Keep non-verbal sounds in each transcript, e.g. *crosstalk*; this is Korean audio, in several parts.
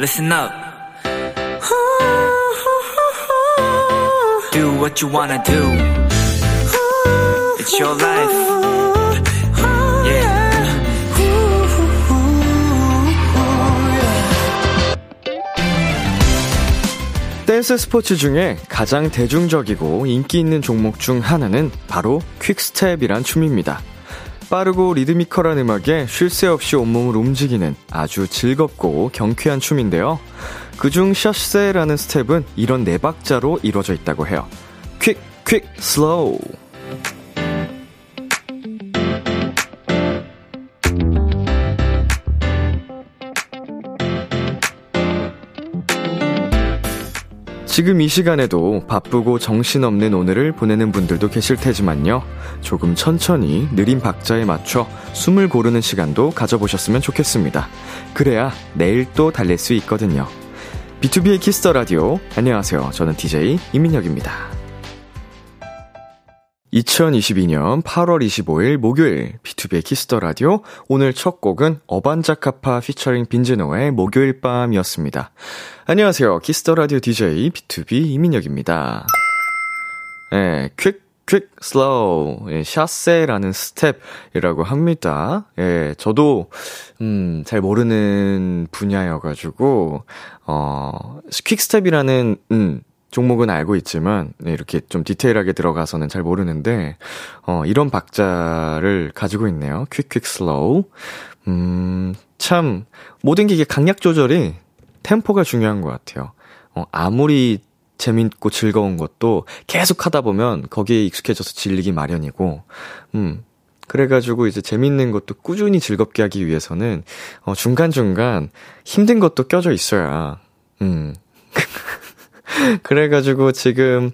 listen up. Do what you wanna do. It's your life. Yeah. 댄스 스포츠 중에 가장 대중적이고 인기 있는 종목 중 하나는 바로 퀵스텝이란 춤입니다. 빠르고 리드미컬한 음악에 쉴 새 없이 온몸을 움직이는 아주 즐겁고 경쾌한 춤인데요. 그중 chassé라는 스텝은 이런 네 박자로 이루어져 있다고 해요. quick, quick, slow. 지금 이 시간에도 바쁘고 정신없는 오늘을 보내는 분들도 계실 테지만요. 조금 천천히 느린 박자에 맞춰 숨을 고르는 시간도 가져보셨으면 좋겠습니다. 그래야 내일 또 달릴 수 있거든요. 비투비의 Kiss the 라디오. 안녕하세요. 저는 DJ 이민혁입니다. 2022년 8월 25일 목요일 비투비의 Kiss the 라디오 오늘 첫 곡은 어반자카파 피처링 빈지노의 목요일 밤이었습니다. 안녕하세요. Kiss the 라디오 DJ 비투비 이민혁입니다. 예, quick, quick, slow, 예, chassé라는 스텝이라고 합니다. 예, 저도, 음, 잘 모르는 분야여 가지고, 어, 퀵 스텝이라는, 음, 종목은 알고 있지만, 네, 이렇게 좀 디테일하게 들어가서는 잘 모르는데, 어, 이런 박자를 가지고 있네요. quick, quick, slow. 음, 참, 모든 게 이게 강약 조절이 템포가 중요한 것 같아요. 어, 아무리 재밌고 즐거운 것도 계속 하다 보면 거기에 익숙해져서 질리기 마련이고, 음, 그래가지고 이제 재밌는 것도 꾸준히 즐겁게 하기 위해서는, 어, 중간중간 힘든 것도 껴져 있어야, 음. *laughs* *laughs* 그래가지고 지금,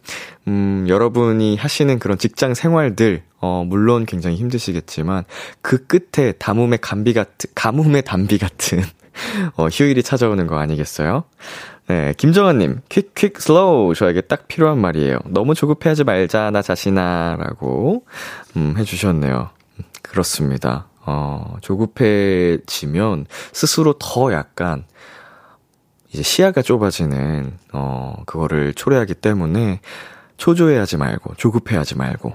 음, 여러분이 하시는 그런 직장 생활들, 어, 물론 굉장히 힘드시겠지만, 그 끝에 가뭄의 감비 같은, 가뭄의 단비 같은, *laughs* 어, 휴일이 찾아오는 거 아니겠어요? 네, 김정환님, quick, quick, slow. 저에게 딱 필요한 말이에요. 너무 조급해하지 말자, 나 자신아. 라고, 음, 해주셨네요. 그렇습니다. 어, 조급해지면 스스로 더 약간, 이제 시야가 좁아지는, 어, 그거를 초래하기 때문에 초조해하지 말고, 조급해하지 말고.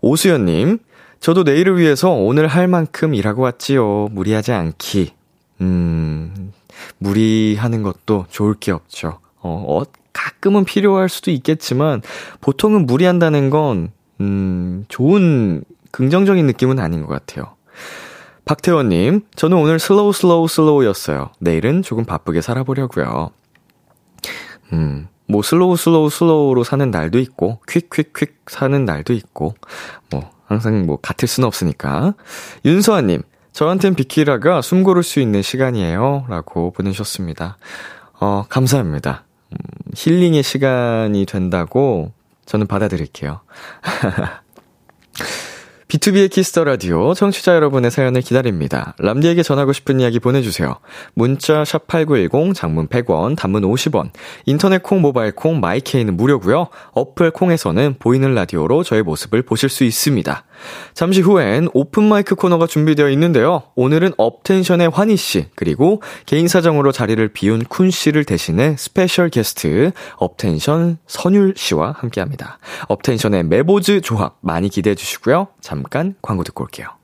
오수연 님, 저도 내일을 위해서 오늘 할 만큼 일하고 왔지요. 무리하지 않기. 음, 무리하는 것도 좋을 게 없죠. 어, 어, 가끔은 필요할 수도 있겠지만, 보통은 무리한다는 건, 음, 좋은, 긍정적인 느낌은 아닌 것 같아요. 박태원님, 저는 오늘 slow slow slow였어요. 내일은 조금 바쁘게 살아보려고요. 음, 뭐 slow slow slow로 사는 날도 있고, quick quick quick 사는 날도 있고, 뭐 항상 뭐 같을 수는 없으니까. 윤서아님, 저한텐 비키라가 숨 고를 수 있는 시간이에요. 라고 보내주셨습니다. 어, 감사합니다. 음, 힐링의 시간이 된다고 저는 받아들일게요. *laughs* 비투비의 Kiss the 라디오 청취자 여러분의 사연을 기다립니다. 람디에게 전하고 싶은 이야기 보내주세요. 문자 샵8910 장문 100원, 단문 50원. 인터넷 콩, 모바일 콩, my K는 무료고요. 어플 콩에서는 보이는 라디오로 저의 모습을 보실 수 있습니다. 잠시 후엔 오픈 마이크 코너가 준비되어 있는데요. 오늘은 업텐션의 환희 씨, 그리고 개인 사정으로 자리를 비운 쿤 씨를 대신해 special guest 업텐션 선율 씨와 함께 합니다. 업텐션의 메보즈 조합 많이 기대해 주시고요. 잠깐 광고 듣고 올게요.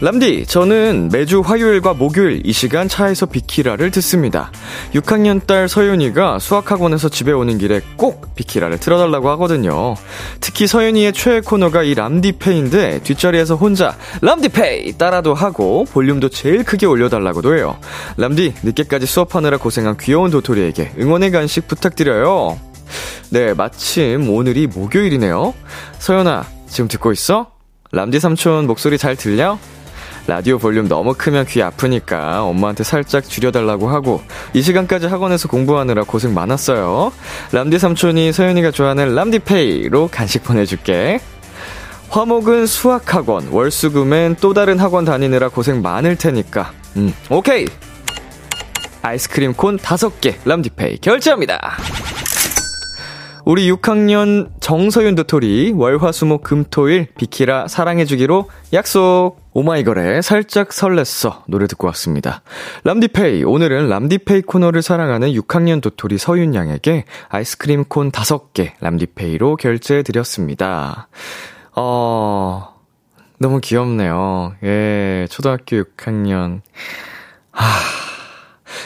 람디, 저는 매주 화요일과 목요일 이 시간 차에서 비키라를 듣습니다. 6학년 딸 서윤이가 수학학원에서 집에 오는 길에 꼭 비키라를 틀어달라고 하거든요. 특히 서윤이의 최애 코너가 이 람디페이인데 뒷자리에서 혼자 람디페이 따라도 하고 볼륨도 제일 크게 올려달라고도 해요. 람디, 늦게까지 수업하느라 고생한 귀여운 도토리에게 응원의 간식 부탁드려요. 네, 마침 오늘이 목요일이네요. 서연아, 지금 듣고 있어? 람디 삼촌 목소리 잘 들려? 라디오 볼륨 너무 크면 귀 아프니까 엄마한테 살짝 줄여달라고 하고 이 시간까지 학원에서 공부하느라 고생 많았어요. 람디 삼촌이 서윤이가 좋아하는 람디페이로 간식 보내줄게. 화목은 수학학원, 월수금엔 또 다른 학원 다니느라 고생 많을 테니까. 음, 오케이! 아이스크림 콘 5개, 람디페이 결제합니다. 우리 6학년 정서윤 도토리 월화수목 금토일 비키라 사랑해주기로 약속 오마이걸의 살짝 설렜어 노래 듣고 왔습니다. 람디페이 오늘은 람디페이 코너를 사랑하는 6학년 도토리 서윤 양에게 아이스크림 콘 5개 람디페이로 결제해 드렸습니다. 어... 너무 귀엽네요. 예, 초등학교 6학년. 하...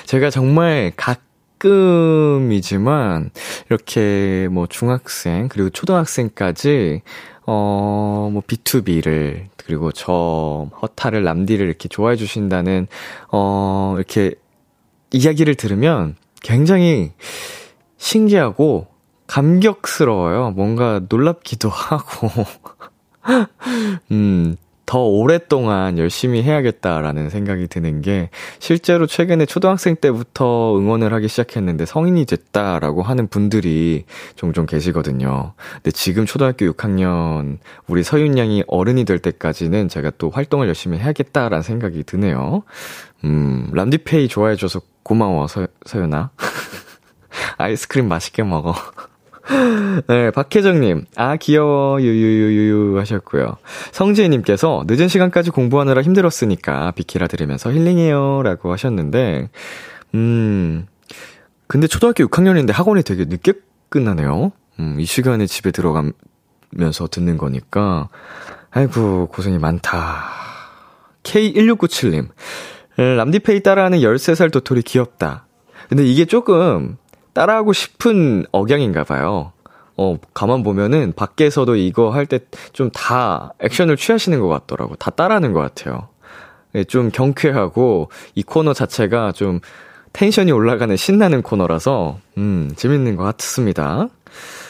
제가 정말 각 가끔이지만 이렇게 뭐 중학생 그리고 초등학생까지 어, 뭐, B2B를, 그리고 저, 허타를, 남디를 이렇게 좋아해 주신다는, 어, 이렇게 이야기를 들으면 굉장히 신기하고 감격스러워요. 뭔가 놀랍기도 하고. *laughs* 음, 더 오랫동안 열심히 해야겠다라는 생각이 드는 게 실제로 최근에 초등학생 때부터 응원을 하기 시작했는데 성인이 됐다라고 하는 분들이 종종 계시거든요. 근데 지금 초등학교 6학년 우리 서윤 양이 어른이 될 때까지는 제가 또 활동을 열심히 해야겠다라는 생각이 드네요. 음, 람디페이 좋아해줘서 고마워, 서, 서윤아. *laughs* 아이스크림 맛있게 먹어. 네, 박혜정님, 아, 귀여워, 유유유유 하셨고요. 성지혜님께서 늦은 시간까지 공부하느라 힘들었으니까 비키라 들으면서 힐링해요. 라고 하셨는데, 음, 근데 초등학교 6학년인데 학원이 되게 늦게 끝나네요. 음, 이 시간에 집에 들어가면서 듣는 거니까, 아이고, 고생이 많다. K1697님, 람디페이 따라하는 13살 도토리 귀엽다. 근데 이게 조금 따라하고 싶은 억양인가 봐요. 어, 가만 보면은 밖에서도 이거 할 때 좀 다 액션을 취하시는 것 같더라고. 다 따라하는 것 같아요. 예, 좀 경쾌하고 이 코너 자체가 좀 텐션이 올라가는 신나는 코너라서, 음, 재밌는 것 같습니다.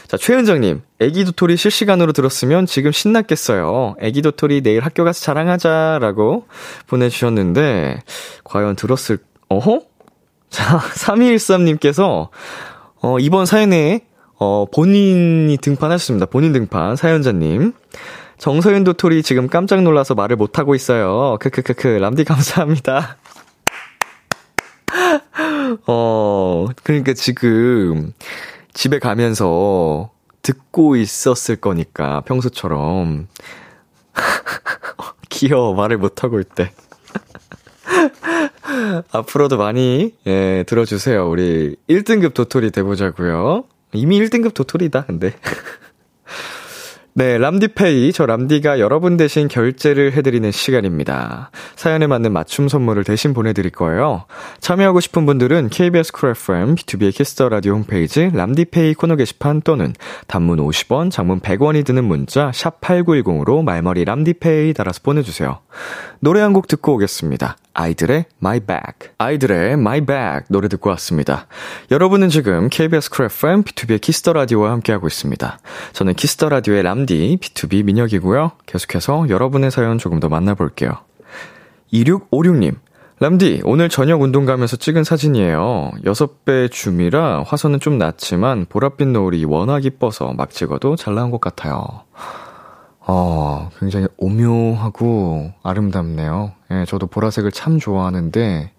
자, 최은정님, 애기 도토리 실시간으로 들었으면 지금 신났겠어요. 애기 도토리 내일 학교 가서 자랑하자라고 보내주셨는데, 과연 들었을, 어허? 자, *laughs* 3213님께서, 어, 이번 사연에, 어, 본인이 등판하셨습니다. 본인 등판, 사연자님. 정서윤 도토리 지금 깜짝 놀라서 말을 못하고 있어요. 크크크크, 람디 감사합니다. *laughs* 어, 그러니까 지금 집에 가면서 듣고 있었을 거니까, 평소처럼. *laughs* 귀여워, 말을 못하고 있대. *laughs* 앞으로도 많이, 예, 들어주세요. 우리 1등급 도토리 돼보자고요 이미 1등급 도토리다, 근데. *laughs* 네, 람디페이. 저 람디가 여러분 대신 결제를 해드리는 시간입니다. 사연에 맞는 맞춤 선물을 대신 보내드릴 거예요. 참여하고 싶은 분들은 KBS Cool FM, 비투비의 Kiss the 라디오 홈페이지 람디페이 코너 게시판 또는 단문 50원, 장문 100원이 드는 문자 샵 8910으로 말머리 람디페이 달아서 보내주세요. 노래 한 곡 듣고 오겠습니다. 아이들의 My Bag. 아이들의 My Bag 노래 듣고 왔습니다. 여러분은 지금 KBS Cool FM, 비투비의 Kiss the 라디오와 함께하고 있습니다. 저는 Kiss the 라디오의 람디, 비투비 민혁이고요. 계속해서 여러분의 사연 조금 더 만나볼게요. 2656님. 람디, 오늘 저녁 운동 가면서 찍은 사진이에요. 6배 줌이라 화선은 좀 낮지만 보랏빛 노을이 워낙 이뻐서 막 찍어도 잘 나온 것 같아요. 어, 굉장히 오묘하고 아름답네요. 예, 저도 보라색을 참 좋아하는데,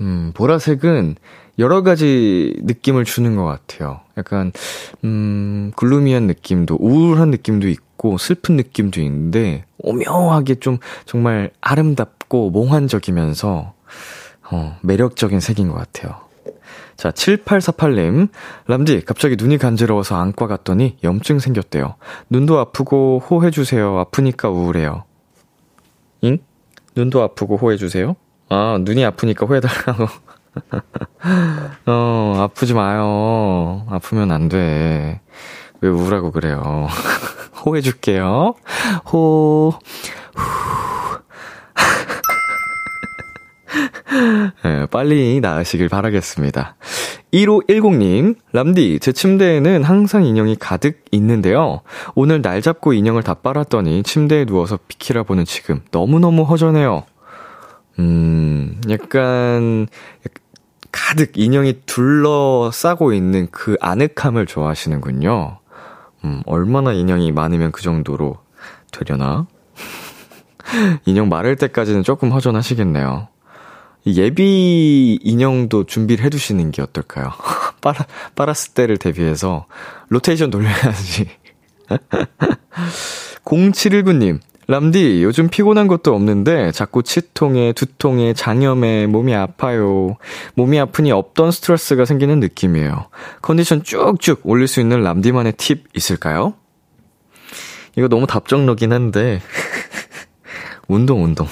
음, 보라색은 여러 가지 느낌을 주는 것 같아요. 약간, 음, 글루미한 느낌도, 우울한 느낌도 있고, 슬픈 느낌도 있는데, 오묘하게 좀 정말 아름답고 몽환적이면서, 어, 매력적인 색인 것 같아요. 자, 7848님. 람디, 갑자기 눈이 간지러워서 안과 갔더니 염증 생겼대요. 눈도 아프고 호해주세요. 아프니까 우울해요. 잉? 눈도 아프고 호해주세요? 아, 눈이 아프니까 호해달라고. *laughs* 어, 아프지 마요. 아프면 안 돼. 왜 우라고 그래요. *laughs* 호해줄게요. 호, 후. *laughs* 네, 빨리 나으시길 바라겠습니다. 1510님, 람디, 제 침대에는 항상 인형이 가득 있는데요. 오늘 날 잡고 인형을 다 빨았더니 침대에 누워서 비키라 보는 지금 너무너무 허전해요. 음, 약간, 가득 인형이 둘러싸고 있는 그 아늑함을 좋아하시는군요. 음, 얼마나 인형이 많으면 그 정도로 되려나? *laughs* 인형 마를 때까지는 조금 허전하시겠네요. 예비 인형도 준비를 해두시는 게 어떨까요? *laughs* 빨아, 빨았을 때를 대비해서 로테이션 돌려야지. *laughs* 0719님, 람디, 요즘 피곤한 것도 없는데 자꾸 치통에, 두통에, 장염에 몸이 아파요. 몸이 아프니 없던 스트레스가 생기는 느낌이에요. 컨디션 쭉쭉 올릴 수 있는 람디만의 팁 있을까요? 이거 너무 답정너긴 한데. *laughs* 운동, 운동.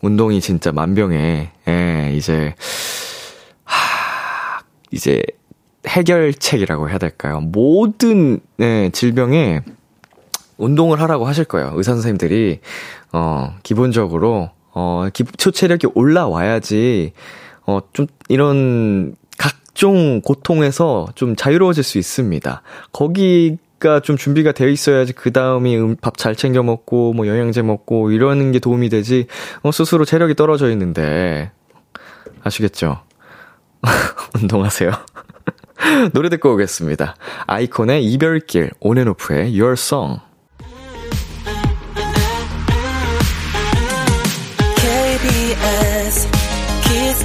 운동이 진짜 만병에, 예, 이제, 하, 이제, 해결책이라고 해야 될까요? 모든, 예, 질병에 운동을 하라고 하실 거예요. 의사 선생님들이, 어, 기본적으로, 어, 기 초 체력이 올라와야지, 어, 좀, 이런, 각종 고통에서 좀 자유로워질 수 있습니다. 거기 가 좀 준비가 되어 있어야지 그 다음이 음, 밥잘 챙겨 먹고, 뭐 영양제 먹고, 이러는 게 도움이 되지, 어, 스스로 체력이 떨어져 있는데, 아시겠죠? *laughs* 운동하세요. *laughs* 노래 듣고 오겠습니다. 아이콘의 이별길, 온앤오프의 Your Song.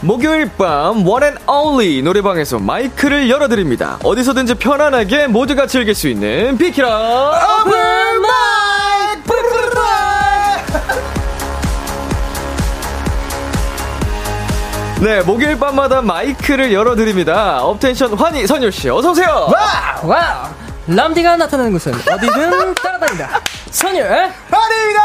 목요일 밤 one and only 노래방에서 마이크를 열어드립니다. 어디서든지 편안하게 모두가 즐길 수 있는 비키라 오픈 마이크! 네, 목요일 밤마다 마이크를 열어드립니다. 업텐션 환희 선율씨, 어서오세요! 와! 와! 람디가 나타나는 곳은 어디든 따라다닌다. 선율! 환희입니다!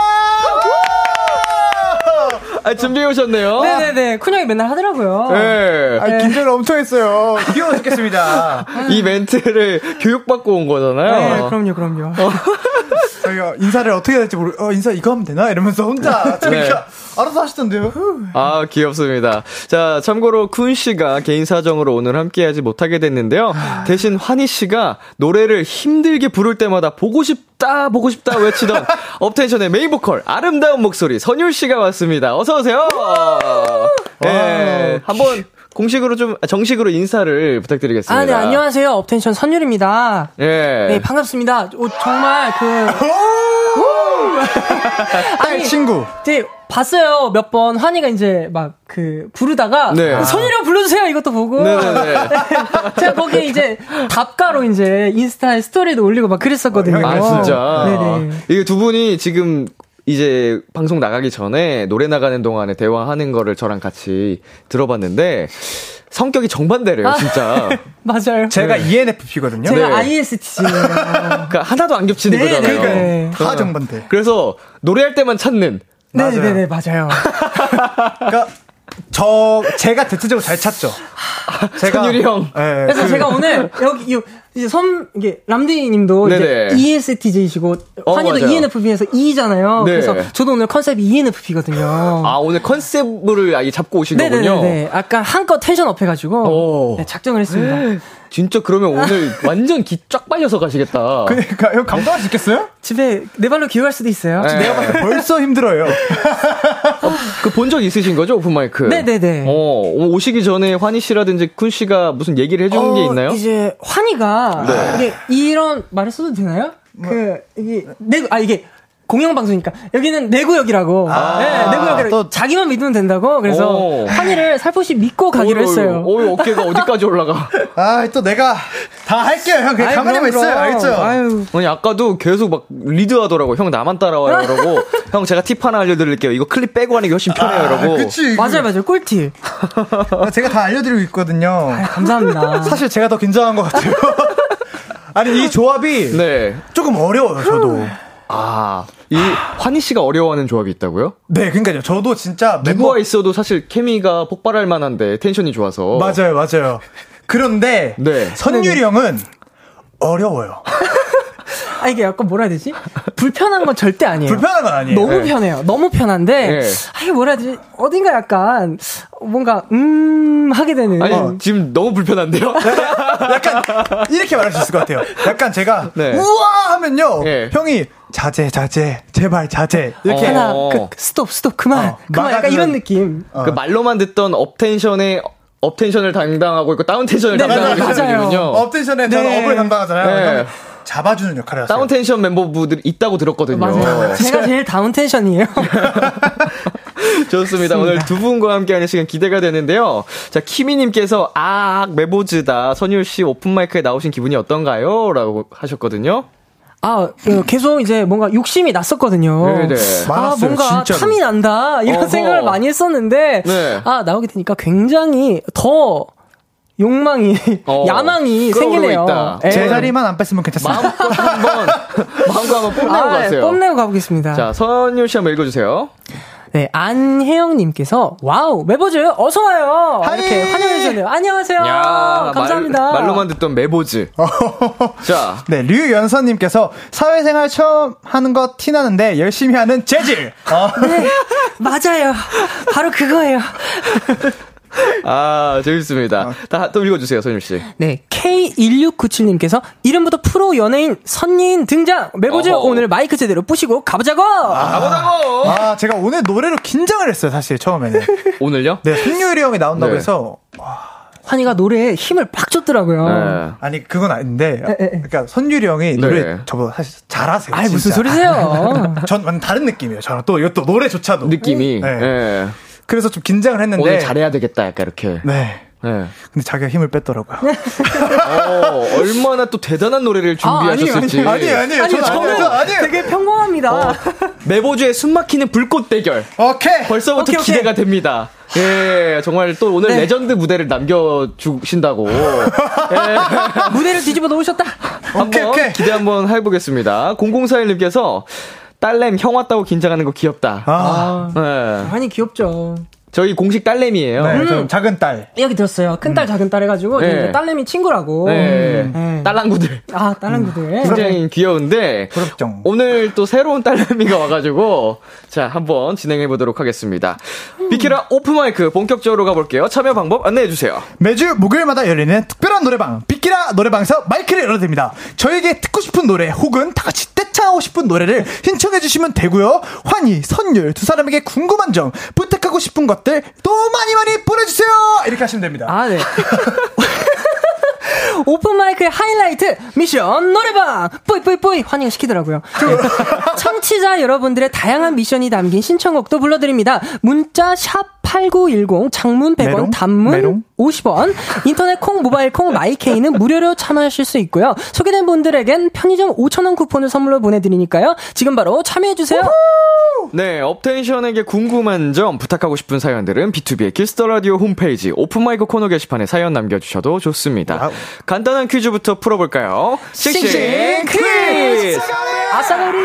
아, 준비해 오셨네요. 네네네. 쿤형이 맨날 하더라고요. 네. 아, 긴장을 엄청 했어요. 귀여워 죽겠습니다. 이 멘트를 교육받고 온 거잖아요. 네, 그럼요, 그럼요. 저희가 인사를 어떻게 해야 될지 모르, 어, 인사 이거 하면 되나? 이러면서 혼자 자기가 알아서 하시던데요. 아, 귀엽습니다. 자, 참고로 쿤 씨가 개인 사정으로 오늘 함께하지 못하게 됐는데요. 대신 환희 씨가 노래를 힘들게 부를 때마다 보고 싶다, 보고 싶다 외치던 *laughs* 업텐션의 메인 보컬 아름다운 목소리 선율 씨가 왔습니다. 어서 오세요. 네, 한번 공식으로 좀 정식으로 인사를 부탁드리겠습니다. 아, 네, 안녕하세요. 업텐션 선율입니다. 예. 네, 반갑습니다. 오, 정말 그, *laughs* 딸 친구. 이제 봤어요. 몇 번 환희가 이제 막 그 부르다가 네. 선율이랑 불러주세요 이것도 보고 네네네. *laughs* 제가 거기에 이제 답가로 이제 인스타에 스토리도 올리고 막 그랬었거든요. 아, 진짜? 네네. 이게 두 분이 지금 이제 방송 나가기 전에 노래 나가는 동안에 대화하는 거를 저랑 같이 들어봤는데 성격이 정반대래요, 아. 진짜. *laughs* 맞아요. 제가 ENFP거든요. 제가 네. ISTJ예요. 그러니까 하나도 안 겹치는 네, 거잖아요. 네. 다 정반대. 그래서 노래할 때만 찾는 맞아요. 네네네 맞아요. 그러니까 저 제가 대체적으로 잘 찾죠. *laughs* 제가 선율이 형. 예, 그래서 그- 제가 오늘 여기 요 이제 선 이게 람디님도 이제 네네. ESTJ시고 어, 환희도 맞아요. ENFP에서 E잖아요. 네. 그래서 저도 오늘 컨셉이 ENFP거든요. 아, 오늘 컨셉을 아예 잡고 오신 거군요. 네네네. 약간 한껏 텐션 up해가지고 오. 네, 작정을 했습니다. *laughs* 진짜 그러면 오늘 *laughs* 완전 기 쫙 빨려서 가시겠다. 그러니까 형 감당할 수 있겠어요? 집에 내 발로 기어갈 수도 있어요. 네. 내가 봤을 때 벌써 힘들어요. 들어본 적 있으신 거죠, 오픈 마이크? 네네네. 어, 오시기 전에 환희 씨라든지 쿤 씨가 무슨 얘기를 해주는 게 어, 있나요? 이제 환희가 네. 이게 이런 말을 써도 되나요? 그 이게 내 아 이게 공영방송이니까 여기는 내 구역이라고. 아, 네, 내 구역이라고. 또- 자기만 믿으면 된다고. 그래서 오. 환희를 살포시 믿고 가기로 어이, 했어요. 어이, 어깨가 어디까지 올라가. *laughs* 아, 또 내가 다 할게요, 형. 그냥 아이, 가만히만 그럼, 있어요. 알겠죠? 아유. 아니, 아까도 계속 막 리드하더라고. 형 나만 따라와요. *laughs* 이러고. 형 제가 팁 하나 알려드릴게요. 이거 클립 빼고 하는 게 훨씬 편해요. 이러고. 아, 그치. 맞아요, 맞아요. 꿀팁. 아, 제가 다 알려드리고 있거든요. 감사합니다. *laughs* 사실 제가 더 긴장한 것 같아요. 아니, 이 조합이 네. 조금 어려워요, 저도. 아, 이 환희 씨가 어려워하는 조합이 있다고요? 네, 그러니까요. 저도 진짜 멤버 누구와 있어도 사실 케미가 폭발할 만한데 텐션이 좋아서. 맞아요, 맞아요. 그런데 네. 선율이 형은 어려워요. *laughs* 아, 이게 약간 뭐라 해야 되지? 불편한 건 절대 아니에요. 불편한 건 아니에요. 너무 네. 편해요. 너무 편한데, 네. 아, 이게 뭐라 해야 되지? 어딘가 약간, 뭔가, 음, 하게 되는. 아니, 어. 지금 너무 불편한데요? *laughs* 약간 이렇게 말할 수 있을 것 같아요. 약간 제가 네. 우와 하면요, 네. 형이 자제 자제 제발 자제 이렇게 하나, 어. 그, 스톱, 스톱, 그만. 어, 그만. 약간 이런 느낌. 그 말로만 듣던 업텐션의 업텐션을 담당하고 있고 다운텐션을 네, 담당하고 분이군요. 업텐션에 저는 네. up을 담당하잖아요. 네. 잡아주는 역할을 하세요. 다운텐션 멤버분들이 있다고 들었거든요. 맞아요. 제가 제일 *laughs* 다운 텐션이에요. *laughs* 좋습니다. 오늘 두 분과 함께하는 시간 기대가 되는데요. 자, 키미님께서 아 메보즈다 선율 씨 오픈 마이크에 나오신 기분이 어떤가요?라고 하셨거든요. 아, 그 계속 이제 뭔가 욕심이 났었거든요. 네네. 아, 많았어요, 뭔가 진짜로. 탐이 난다. 이런 어허. 생각을 많이 했었는데, 네. 아, 나오게 되니까 굉장히 더 욕망이, 어, 야망이 생기네요. 있다. 예. 제 자리만 안 뺐으면 괜찮습니다. 마음껏 한 번 마음껏 한번 *laughs* 뽐내고 아, 가세요. 뽐내고 가보겠습니다. 자, 선율 씨 한번 읽어주세요. 네, 안혜영님께서, wow, 메보즈, 어서 와요! hi! 이렇게 환영해 주셨네요. 안녕하세요! 감사합니다. 말, 로만 듣던 메보즈. *laughs* 자, 네, 류연선님께서 사회생활 처음 하는 거 티나는데 열심히 하는 재질. 어. 네, 맞아요. 바로 그거예요. *laughs* 아 재밌습니다. 다 또 읽어주세요, 선율 씨. 네, K1697님께서 이름부터 프로 연예인 선예인 등장! 메보즈 어허. 오늘 마이크 제대로 부시고 가보자고! 가보자고. 아, 제가 오늘 노래로 긴장을 했어요, 사실 처음에는. *laughs* 오늘요? 네, 손유리 형이 나온다고 네. 해서 환희가 노래에 힘을 팍 줬더라고요. 네. 아니 그건 아닌데, 에, 에. 그러니까 손유리 형이 네. 노래 저보다 사실 잘하세요. 아이, 무슨. 소리세요? *laughs* 전 완전 다른 느낌이에요. 저는 또 이것도 노래조차도 느낌이. 네. 예. 그래서 좀 긴장을 했는데 오늘 잘해야 되겠다, 약간 이렇게. 네. 예. 근데 자기가 힘을 뺐더라고요. 어, 얼마나 또 대단한 노래를 준비하셨을지. 아니에요, 아니에요, 아니에요. 아니, 저는 저는 아니에요. 저 아니에요. 되게 평범합니다. 메보즈의 숨막히는 불꽃 대결. 오케이. 벌써부터 오케이, 오케이. 기대가 됩니다. 예, 정말 또 오늘 네. 레전드 무대를 남겨주신다고. 예, 무대를 뒤집어 놓으셨다. 한번 오케이. 기대 한번 해보겠습니다. 0041님께서 딸램 형 왔다고 긴장하는 거 귀엽다. 아, 예, 환희 귀엽죠. 저희 공식 딸램이에요. 네, 저 작은 딸. 이야기 들었어요. 큰 딸, 작은 딸 해가지고, 네. 이제 딸내미 친구라고. 네. 네. 딸랑구들. 아, 딸랑구들. 굉장히 귀여운데 부럽죠. 오늘 또 새로운 딸내미가 와가지고 자 한번 진행해 보도록 하겠습니다. 비키라 오픈 마이크 본격적으로 가볼게요. 참여 방법 안내해 주세요. 매주 목요일마다 열리는 특별한 노래방 비키라 노래방에서 마이크를 열어드립니다. 저에게 듣고 싶은 노래 혹은 다 같이 떼창하고 싶은 노래를 신청해 주시면 되고요. 환희, 선율 두 사람에게 궁금한 점 부탁하고 싶은 것들 또 많이 많이 보내주세요. 이렇게 하시면 됩니다. 아, 네. *laughs* 오픈마이크의 하이라이트 미션 노래방 뿌이뿌이뿌이 환영 시키더라고요. 네. 청취자 여러분들의 다양한 미션이 담긴 신청곡도 불러드립니다. 문자 샵 8910 장문 100원 메롱? 단문 메롱? 50원 인터넷 콩 모바일 콩 마이 K는 무료로 참여하실 수 있고요. 소개된 분들에겐 편의점 5,000원 쿠폰을 선물로 보내드리니까요. 지금 바로 참여해주세요. 네, 업텐션에게 궁금한 점 부탁하고 싶은 사연들은 비투비의 Kiss the Radio 홈페이지 오픈마이크 코너 게시판에 사연 남겨주셔도 좋습니다. wow. 간단한 퀴즈부터 풀어볼까요? 싱싱 싱싱 퀴즈! 아싸가리.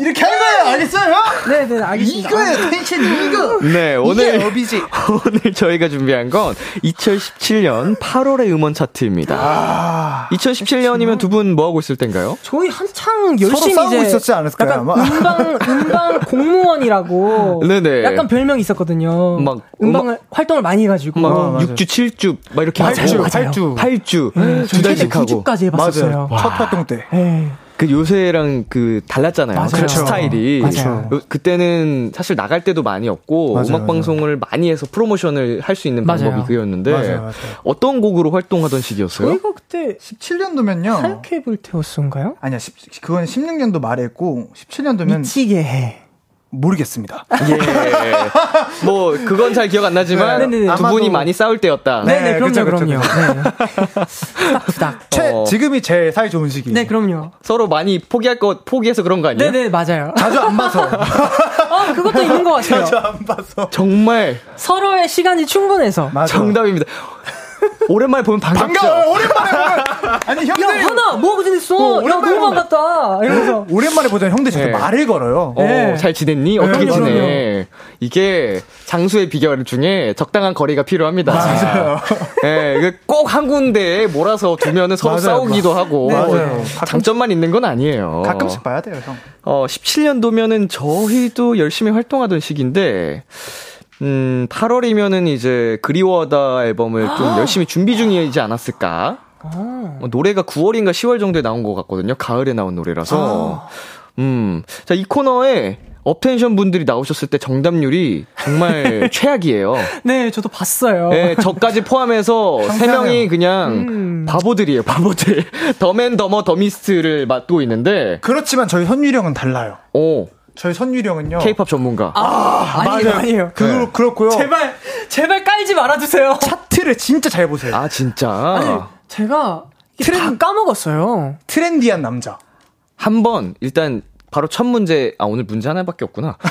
이렇게 하는 거예요. 알겠어요? 네, 네, 알겠습니다. 이거예요. 텐션 이거. 네, 이게 오늘 업이지. *laughs* 오늘 저희가 준비한 건 2017년 8월의 음원 차트입니다. 아, 2017년이면 두 분 뭐 하고 있을 텐가요? 저희 한창 열심히 싸우고 이제 있었지 않았을까요, 약간 아마? 음방 음방 *laughs* 공무원이라고 네네. 약간 별명이 있었거든요. 막 음방을 활동을 많이 해가지고 막 어, 맞아요. 6주, 7주 막 이렇게 맞아요, 하고 맞아요. 8주. 8주 네, 두 달씩 최대 하고 9주까지 해봤었어요. 맞아요. 첫 활동 때. 네. 그 요새랑 그 달랐잖아요. 맞아요. 그. 스타일이. 맞아요. 요- 그때는 사실 나갈 때도 많이 없고 맞아요, 음악 맞아요. 방송을 많이 해서 프로모션을 할 수 있는 맞아요. 방법이 그였는데 맞아요, 맞아요. 어떤 곡으로 활동하던 시기였어요? 저희가 그때 17년도면요. 하얗게 불태웠은가요? 아니야, 10, 그건 16년도 말에 했고 17년도면 미치게 해. 모르겠습니다. 예. 뭐 그건 잘 기억 안 나지만 네, 네, 네. 두 분이 아마도- 많이 싸울 때였다. 네. 네네, 그럼요, 그쵸, 그쵸, 그럼요. 네. 후닥후닥. *laughs* 최, 어. 지금이 제 사이 좋은 시기. 네, 그럼요. 서로 많이 포기할 거 포기해서 그런 거 아니에요? 네네, 맞아요. 자주 안 봐서. 아, *laughs* 그것도 있는 것 같아요. 자주 안 봐서. 정말 서로의 시간이 충분해서. 맞아. 정답입니다. 오랜만에 보면 반갑죠. 반가워요. 오랜만에 보면. 아니, 야, 형들. 하나, 뭐 하고 지냈어? 어, 야, 오랜만에 너무 반갑다. 이러면서. 오랜만에 보자 형들 저한테 네. 말을 걸어요. 어, 네. 잘 지냈니? 어떻게 그럼요, 지내? 이게 장수의 비결 중에 적당한 거리가 필요합니다. 맞아요. 예, 이게 꼭한 군데에 몰아서 두면은 서로 맞아요. 싸우기도 하고 네, 맞아요. 장점만 있는 건 아니에요. 가끔씩 봐야 돼요, 형. 어, 17년도면은 저희도 열심히 활동하던 시기인데, 음, 8월이면은 이제 그리워하다 앨범을 좀 *gasps* 열심히 준비 중이지 않았을까? 어, 노래가 9월인가 10월 정도에 나온 것 같거든요. 가을에 나온 노래라서. 음, 자, 이 코너에 업텐션 분들이 나오셨을 때 정답률이 정말 *laughs* 최악이에요. 네, 저도 봤어요. 예, 저까지 포함해서 *laughs* 세 상상해요. 명이 그냥 음. 바보들이에요, 바보들. *laughs* dumb and dumber dumbest를 맡고 있는데, 그렇지만 저희 형은 달라요. 오, 저희 선율이 형은요. 케이팝 전문가. 아니에요, 아니에요. 그, 네. 그렇고요. 제발, 제발 깔지 말아주세요. 차트를 진짜 잘 보세요. 아, 진짜. 아니, 제가 트렌- 까먹었어요. 트렌디한 남자. 한 번, 일단, 바로 첫 문제, 아, 오늘 문제 하나밖에 없구나. *laughs*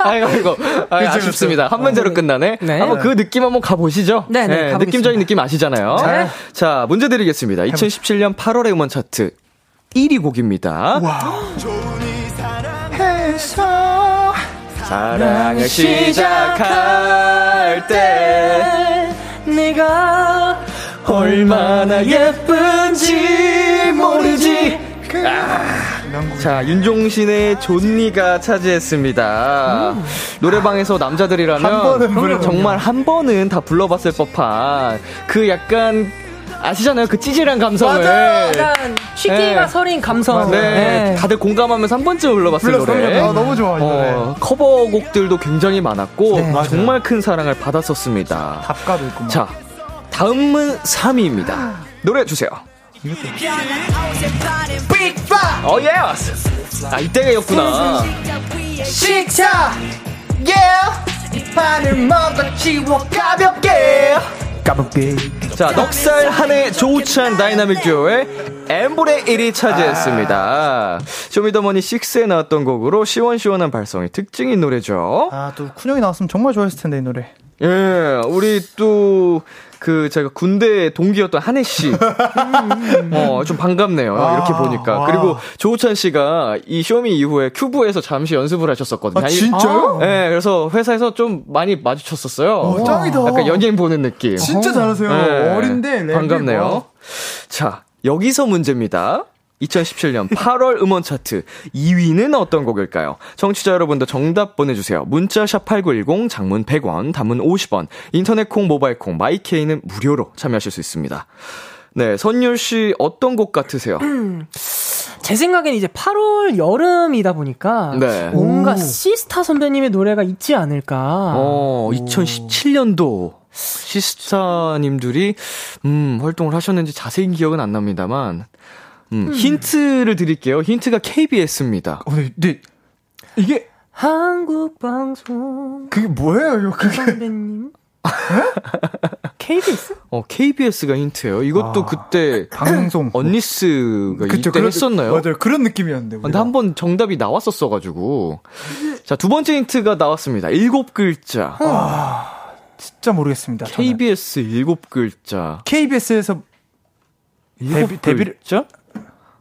아이고, 아이고. 아, 그쵸, 아쉽습니다. 한 문제로 끝나네. 네. 한번 그 느낌 한번 가보시죠. 네, 네, 가보겠습니다. 느낌적인 느낌 아시잖아요. 네. 자, 문제 드리겠습니다. 2017년 8월의 음원 차트 1위 곡입니다. 해서 사랑을 시작할 때 내가 얼마나 예쁜지 모르지. 자, 윤종신의 존니가 차지했습니다. 노래방에서 남자들이라면 한. 정말 한 번은 다 불러봤을 법한 그 약간 아시잖아요. 그 찌질한 감성을. 약간 취기가 네. 서린 감성. 네, 네. 다들 공감하면서 한 번쯤 불러봤을 노래. 아, 너무 좋아, 이. 어, 커버곡들도 굉장히 많았고 네. 정말 큰 사랑을 받았었습니다. 답가도 있고. 막. 자, 다음은 3위입니다. 노래 주세요. 어, yes! 아, 이때가였구나. 식사 yeah 판을 먹어 치워 가볍게 가볍게 자, 넉살 한해 조우찬 다이나믹 듀오의 N분의 1이 차지했습니다. 쇼미더머니 6에 나왔던 곡으로 시원시원한 발성이 특징인 노래죠. 아 또 쿤 형이 나왔으면 정말 좋아했을 텐데 이 노래 예, 우리 또, 그, 제가 군대 동기였던 한해 씨. *laughs* 어, 좀 반갑네요. 아, 이렇게 보니까. 와. 그리고 조우찬 씨가 이 쇼미 이후에 큐브에서 잠시 연습을 하셨었거든요. 아 진짜요? 예, 그래서 회사에서 좀 많이 마주쳤었어요. 어, 짱이다. 약간 연예인 보는 느낌. 진짜 잘하세요 예, 어린데 랩이 반갑네요. 뭐. 자, 여기서 문제입니다. 2017년 8월 음원 차트 2위는 어떤 곡일까요? 청취자 여러분도 정답 보내주세요. 문자 샵 8910, 장문 100원, 단문 50원, 인터넷 콩, 모바일 콩, 마이케이는 무료로 참여하실 수 있습니다. 네, 선율 씨 어떤 곡 같으세요? *clears throat* 제 생각엔 이제 8월 여름이다 보니까 네. 뭔가 오. 시스타 선배님의 노래가 있지 않을까. 어, 2017년도 시스타님들이 음, 활동을 하셨는지 자세히 기억은 안 납니다만 음, 힌트를 드릴게요. 힌트가 KBS입니다. 어, 근데, 근데 이게 한국 방송 그게 뭐예요 그게 선배님. KBS? 어, KBS가 힌트예요. 이것도 아, 그때 방송 언니스가 그쵸, 이때 그런- 했었나요? 맞아요 그런 느낌이었는데 근데 한 번 정답이 나왔었어 가지고. 자, 두 번째 힌트가 나왔습니다. 일곱 글자. 진짜 모르겠습니다 저는. KBS 일곱 글자. KBS에서 일곱 데뷔- 데뷔를-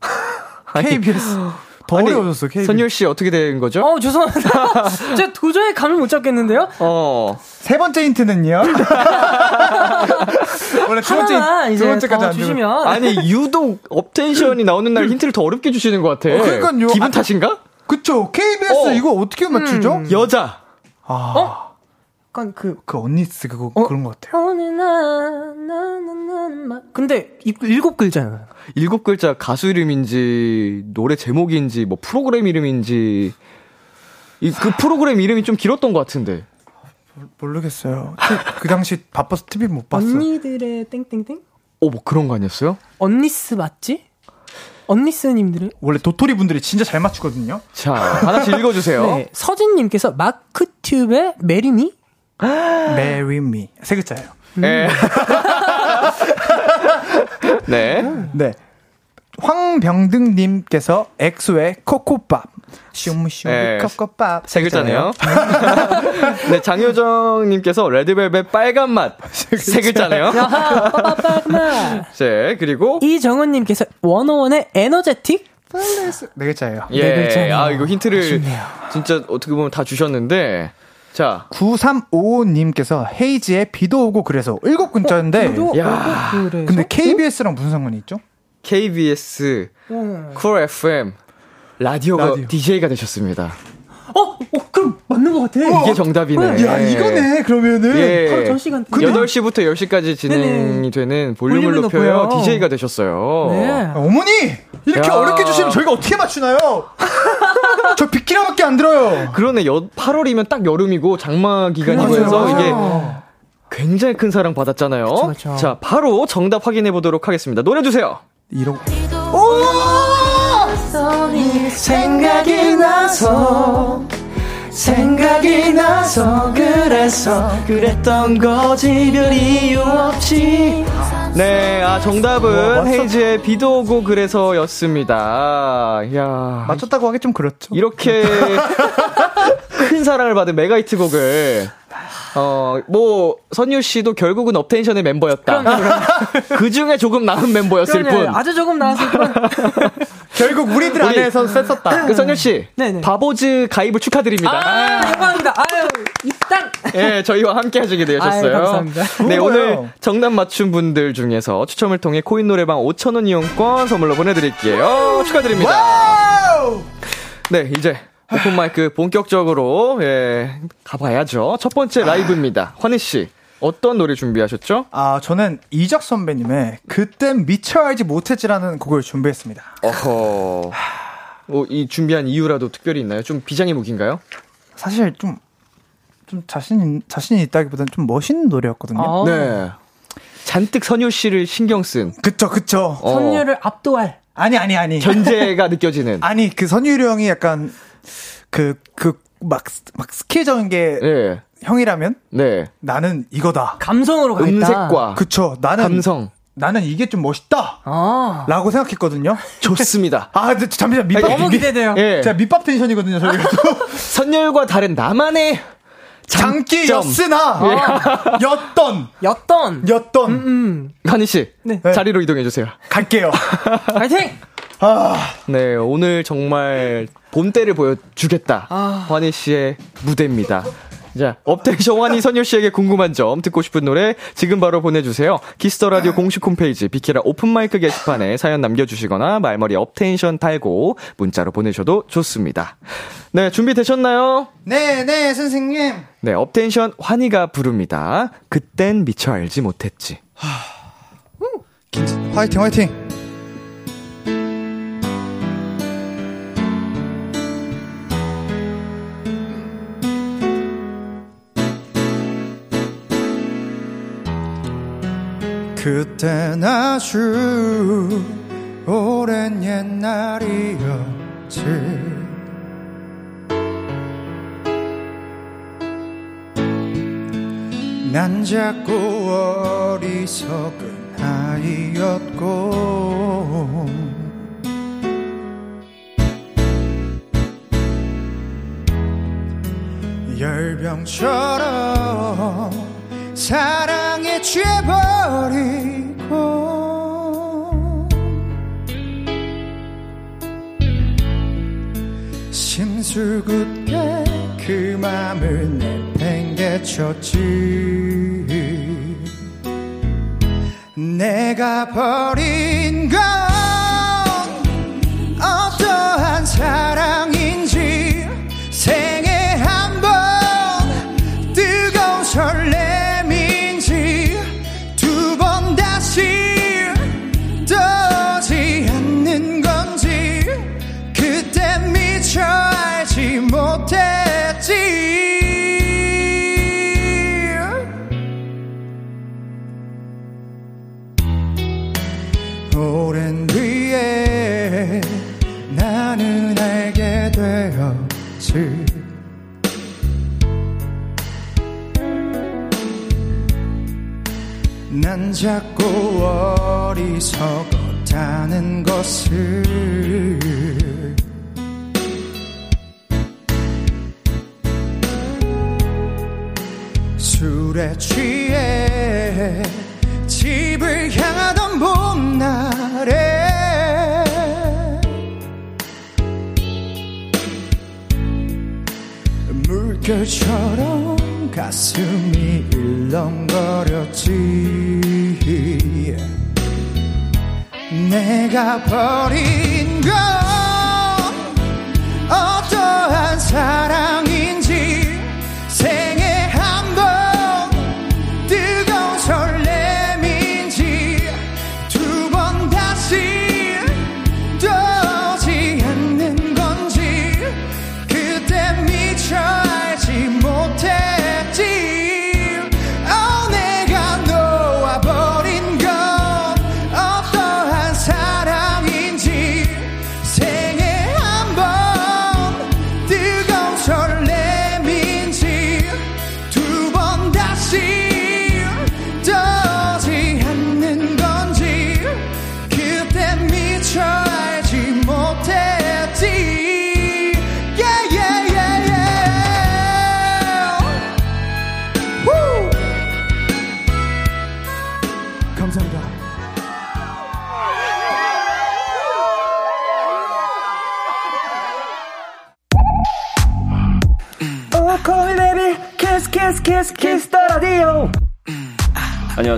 *laughs* KBS *gasps* 더 아니, 어려워졌어 KBS 선율 씨 어떻게 된 거죠? 어, 죄송합니다. *laughs* 제가 도저히 감을 못 잡겠는데요? 어. 세 번째 힌트는요 *laughs* 원래 두 번째 두 이제 번째까지 더안 주시면. 아니, 유독 업텐션이 나오는 날 힌트를 더 어렵게 주시는 것 같아. 어, 그러니까요. 기분 아, 탓인가? 그쵸 KBS 어. 이거 어떻게 맞추죠? 여자. 아 약간 그 그 언니스 그거 어? 그런 것 같아요. 어느 날 나나나 막 근데 이- 일곱 글자잖아요. 일곱 글자 가수 이름인지, 노래 제목인지, 뭐 프로그램 이름인지, 이, 그 프로그램 이름이 좀 길었던 것 같은데. 모르겠어요. 그 당시 바빠서 TV 못 봤어. 언니들의 땡땡땡? 어, 뭐 그런 거 아니었어요? 언니스 맞지? 언니스님들은? 원래 도토리 분들이 진짜 잘 맞추거든요. 자, 하나씩 *laughs* 읽어주세요. 네, 서진님께서 마크툽의 Marry Me? Marry me. 세 글자예요. 네. *laughs* 네. 네. 황병등님께서 엑소의 코코밥. 슈무슈무 네. 코코밥. 세 글자네요. 네, *laughs* 장효정님께서 레드벨벳 빨간 맛. *laughs* 세 글자네요. 빠빠빠마. 네, 그리고. 이정은님께서 워너원의 Energetic? 네 글자예요. 예. 네 글자네요. 아, 이거 힌트를 아쉽네요. 진짜 어떻게 보면 다 주셨는데. 자. 9355님께서 헤이즈의 비도 오고 그래서 일곱 글자인데 또 야. 어, 그래서? 근데 KBS랑 무슨 상관이 있죠? KBS, 어, 쿨 FM, 라디오가 라디오. DJ가 되셨습니다. 어, 어, 그럼 맞는 것 같아. 이게 정답이네. 야 이거네 그러면은 예. 바로 저 시간. 8시부터 10시까지 진행이 네네. 되는 볼륨을 볼륨을 높여요. 높여요. DJ가 되셨어요. 네. 어머니 이렇게 야. 어렵게 주시면 저희가 어떻게 맞추나요? *laughs* 저 빅키라밖에 안 들어요. 그러네. 여, 8월이면 딱 여름이고 장마 맞아요. 해서 이게. 굉장히 큰 사랑 받았잖아요. 그쵸, 그쵸. 자, 바로 정답 확인해 보도록 하겠습니다. 노래 주세요. 이러고 생각이 나서 생각이 나서 그래서 그랬던 거지 별 이유 없지 네, 아 와, 정답은 맞췄- 헤이즈의 비도 오고 그래서였습니다. 야, 맞췄다고 하기 좀 그렇죠. 이렇게 *laughs* 큰 사랑을 받은 메가히트 곡을 어, 뭐, 선율 씨도 결국은 업텐션의 멤버였다. *laughs* 그 중에 조금 나은 멤버였을 그러네. 뿐. 아주 조금 나았을 뿐. *laughs* 결국 우리들 우리- 안에서 셌었다. 그 선율 씨, 네네. 바보즈 가입을 축하드립니다. 아, 영광입니다. 아유, 입당. 예, 저희와 함께 하시게 되셨어요. 아유, 감사합니다. 네, 오늘. 정답 맞춘 분들 중에서 추첨을 통해 코인 노래방 5,000원 이용권 선물로 보내드릴게요. 축하드립니다. 와우! 네, 이제 오픈 마이크 본격적으로, 예, 가봐야죠. 첫 번째 라이브입니다. 환희 씨, 어떤 노래 준비하셨죠? 아 저는 이적 선배님의 그땐 미처 알지 못했지라는 곡을 준비했습니다. 어허. 어, 이 준비한 이유라도 특별히 있나요? 좀 비장의 무기인가요? 사실 좀, 좀 자신, 자신이 있다기보다는 좀 멋있는 노래였거든요. 어. 네. 잔뜩 선유 씨를 신경 쓴 그쵸, 그쵸. 어, 선율을 압도할. 아니, 아니, 아니. 견제가 *laughs* 느껴지는. 아니, 그 선율이 형이 약간, 그, 그, 막, 막 스킬적인 게 네. 형이라면 네. 나는 이거다. 감성으로 가 있다. 음색과 그쵸. 나는, 감성. 나는 이게 좀 멋있다. 아. 라고 생각했거든요. 좋습니다. *laughs* 아, 근데 잠시만, 밑밥. 너무 밑- 기대돼요. 예. 제가 밑밥 텐션이거든요, 저희가. *laughs* 선율과 다른 나만의 장기였으나, 예. 였던, 였던. 였던. 음. 환희 씨, 네. 자리로 이동해 주세요. 갈게요. *laughs* 파이팅! 아, 네, 오늘 정말 본때를 보여주겠다. 아. 환희 씨의 무대입니다. 자, 업텐션 환희 선율 씨에게 궁금한 점, 듣고 싶은 노래 지금 바로 보내주세요. Kiss the Radio 공식 홈페이지 비키라 오픈 마이크 게시판에 사연 남겨주시거나 말머리 업텐션 달고 문자로 보내셔도 좋습니다. 네, 준비 되셨나요? 네, 네, 선생님. 네, 업텐션 환희가 부릅니다. 그땐 미처 알지 못했지. 화이팅, 화이팅. 그땐 아주 오랜 옛날이었지. 난 자꾸 어리석은 아이였고 열병처럼 사랑에 취해버리고 심술궂게 그 맘을 내팽개쳤지. 내가 버린 건 자꾸 어리석었다는 것을. 술에 취해 집을 향하던 봄날에 물결처럼 가슴이 일렁거렸지 내가 버린 건 어떠한 사랑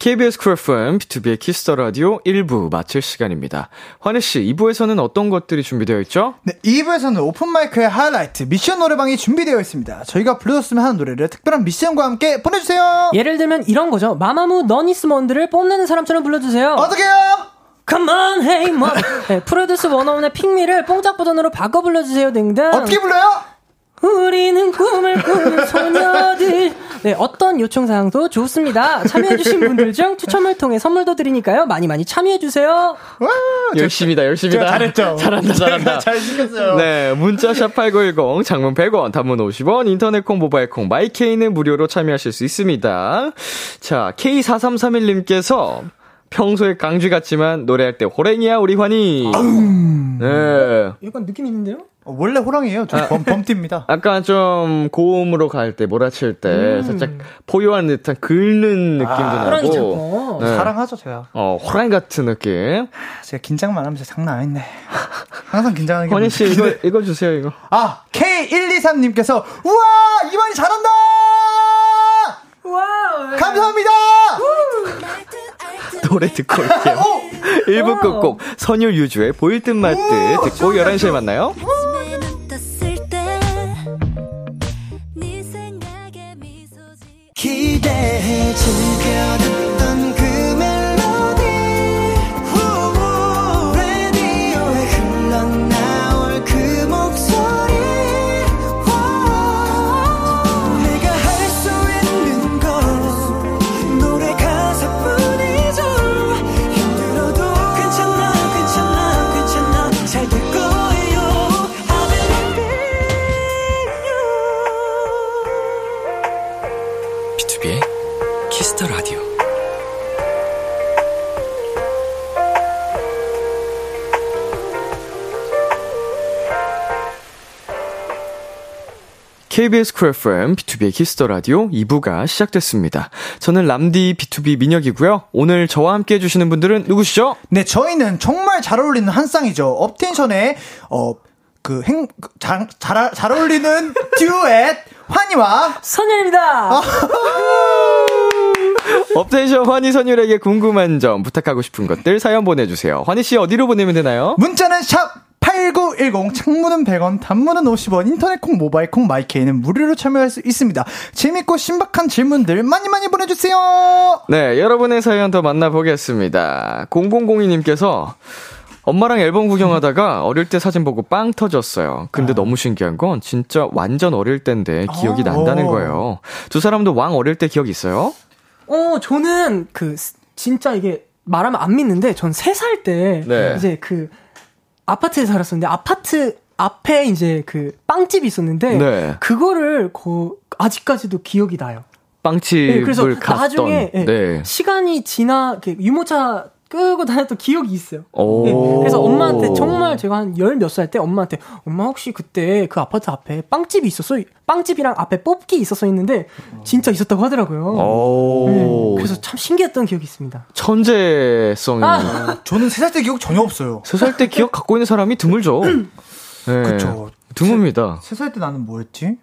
KBS 쿨 FM, B2B의 키스터 라디오 1부 마칠 시간입니다. 환희 씨, 2부에서는 어떤 것들이 준비되어 있죠? 네, 2부에서는 오픈 마이크의 하이라이트 미션 노래방이 준비되어 있습니다. 저희가 불러줬으면 하는 노래를 특별한 미션과 함께 보내주세요. 예를 들면 이런 거죠. 마마무 너니스먼드를 뽐내는 사람처럼 불러주세요. 어떻게요? Come on, hey, mom. 네, 프로듀스 원어원의 핑미를 뽕짝 버전으로 바꿔 불러주세요 등등. 어떻게 불러요? 우리는 꿈을 꾸는 소녀들. 네, 어떤 요청사항도 좋습니다. 참여해주신 분들 중 추첨을 통해 선물도 드리니까요. 많이 많이 참여해주세요. 열심이다, 열심이다. 제가 잘했죠. 잘한다, 잘한다. 잘 시켰어요. 네, 문자샵 8910, 장문 100원, 단문 50원, 인터넷 콩, 모바일 콩, 마이케이는 무료로 참여하실 수 있습니다. 자, K4331님께서 평소에 강쥐 같지만 노래할 때 호랭이야, 우리 환희. 네. 약간 느낌 있는데요? 어, 원래 호랑이에요. 저 범, 범띠입니다. *laughs* 약간 좀 고음으로 갈 때, 몰아칠 때, 살짝 포효한 듯한 긁는 느낌도 호랑이 나고. 네. 사랑하죠, 제가. 어, 호랑이 같은 느낌. 제가 긴장만 하면 진짜 장난 아닌데. 항상 긴장하는 게. 환희 씨, 문제인데. 이거, 이거 주세요, 이거. 아, K123님께서, 우와! 이만희 잘한다! 와우. 감사합니다! *laughs* 노래 듣고 올게요. 1부 끝곡 선율 유주의 보일 듯 말듯 듣고 11시에 만나요. 기 KBS 쿨 FM, B2B의 키스터 라디오 2부가 시작됐습니다. 저는 람디 BTOB 민혁이고요. 오늘 저와 함께 해주시는 분들은 누구시죠? 네, 저희는 정말 잘 어울리는 한 쌍이죠. 업텐션의, 어, 그 행, 그 잘, 잘, 잘 어울리는 *laughs* 듀엣, 환희와, 선율입니다. 업텐션 환희 선율에게 궁금한 점, 부탁하고 싶은 것들 사연 보내주세요. 환희 씨 어디로 보내면 되나요? 문자는 샵 #8910 장문은 100원, 단문은 50원, 인터넷 콩, 모바일 콩, 마이케이는 무료로 참여할 수 있습니다. 재밌고 신박한 질문들 많이 많이 보내주세요. 네, 여러분의 사연 더 만나보겠습니다. 0002님께서 엄마랑 앨범 구경하다가 어릴 때 사진 보고 빵 터졌어요. 근데 너무 신기한 건 진짜 완전 어릴 때인데 기억이 난다는 거예요. 두 사람도 왕 어릴 때 기억 있어요? 어, 저는 그 스- 진짜 이게 말하면 안 믿는데 전세살때 네. 이제 그 아파트에 살았었는데 아파트 앞에 이제 그 빵집이 있었는데 네. 그거를 거, 아직까지도 기억이 나요. 빵집을 네, 그래서 갔던. 나중에 예, 네. 시간이 지나 유모차 끌고 다녔던 기억이 있어요. 오. 네, 그래서 엄마한테 정말 제가 한 열 몇 살 때 엄마한테 엄마 혹시 그때 그 아파트 앞에 빵집이 있었어? 빵집이랑 앞에 뽑기 있었어 있는데 진짜 있었다고 하더라고요. 오. 네, 그래서 참 신기했던 기억이 있습니다. 천재성이. 아. *laughs* 저는 세 살 때 기억 전혀 없어요. 세 살 때 기억 갖고 있는 사람이 드물죠. *laughs* 네. 그쵸. 드뭅니다. 세 살 때 나는 뭐였지?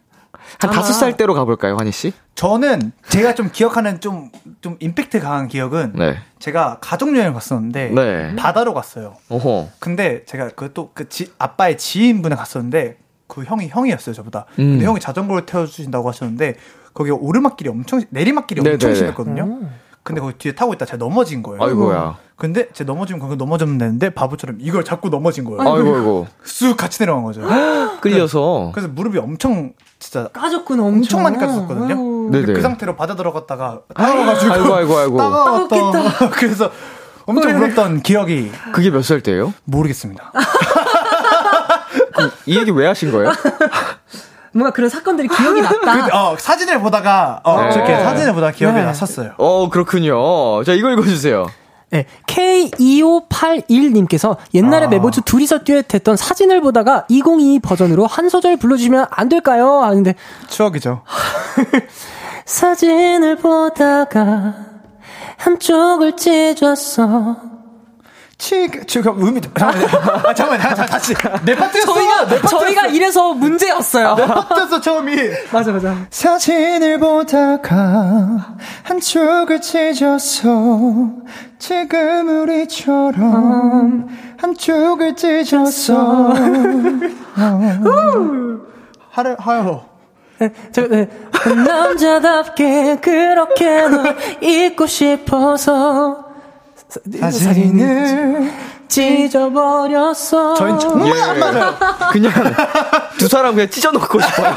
한 다섯 살 때로 가볼까요, 환희 씨? 저는 제가 좀 기억하는 좀, 좀 임팩트 강한 기억은 네. 제가 가족여행 갔었는데 네. 바다로 갔어요. 어허. 근데 제가 그또그 아빠의 지인분에 갔었는데 그 형이 형이었어요 저보다. 음. 근데 형이 자전거를 태워주신다고 하셨는데 거기 오르막길이 엄청 내리막길이 엄청 네네네. 심했거든요. 근데 거기 뒤에 타고 있다 제가 넘어진 거예요. 아이고야. 근데 제가 넘어지면 거기 넘어졌면 되는데 바보처럼 이걸 잡고 넘어진 거예요. 아이고, 아이고. *laughs* 쑥 같이 내려간 거죠. 끌려서. 그래서 무릎이 엄청 진짜 까졌구나 엄청, 엄청 많이 까졌었거든요. 아유. 네네. 그 상태로 바다 들어갔다가 따가워가지고 아이고, 아이고, 아이고. 따가웠다. *laughs* 그래서 엄청 울었던 기억이 그게 몇 살 때예요? 모르겠습니다. *laughs* 이 얘기 왜 하신 거예요? 뭔가 그런 사건들이 기억이 *laughs* 났다. 그, 어, 사진을 보다가 어, 네. 저렇게 사진을 보다가 기억이 네. 났었어요. 어, 그렇군요. 자, 이거 읽어 주세요. 네, K2581님께서 옛날에 아. 메모주 둘이서 듀엣했던 사진을 보다가 2022 버전으로 한 소절 불러주시면 안 될까요? 하는데 추억이죠. *laughs* 사진을 보다가 한쪽을 찢었어. 지금 지금 음이 잠깐만 아, 잠깐만 잠깐만 다시 내 파트였어. 저희가 내 파트였어. 저희가 이래서 문제였어요. 내 파트였어 처음이. 맞아 맞아. 사진을 보다가 한쪽을 찢었어 지금 우리처럼 한쪽을 찢었어 하려 하여 저, 네. 남자답게 그렇게 널 잊고 싶어서 사- 사진을 찢어버렸어. 저희 정말 안 맞아요 그냥 두 사람 그냥 찢어놓고 싶어요.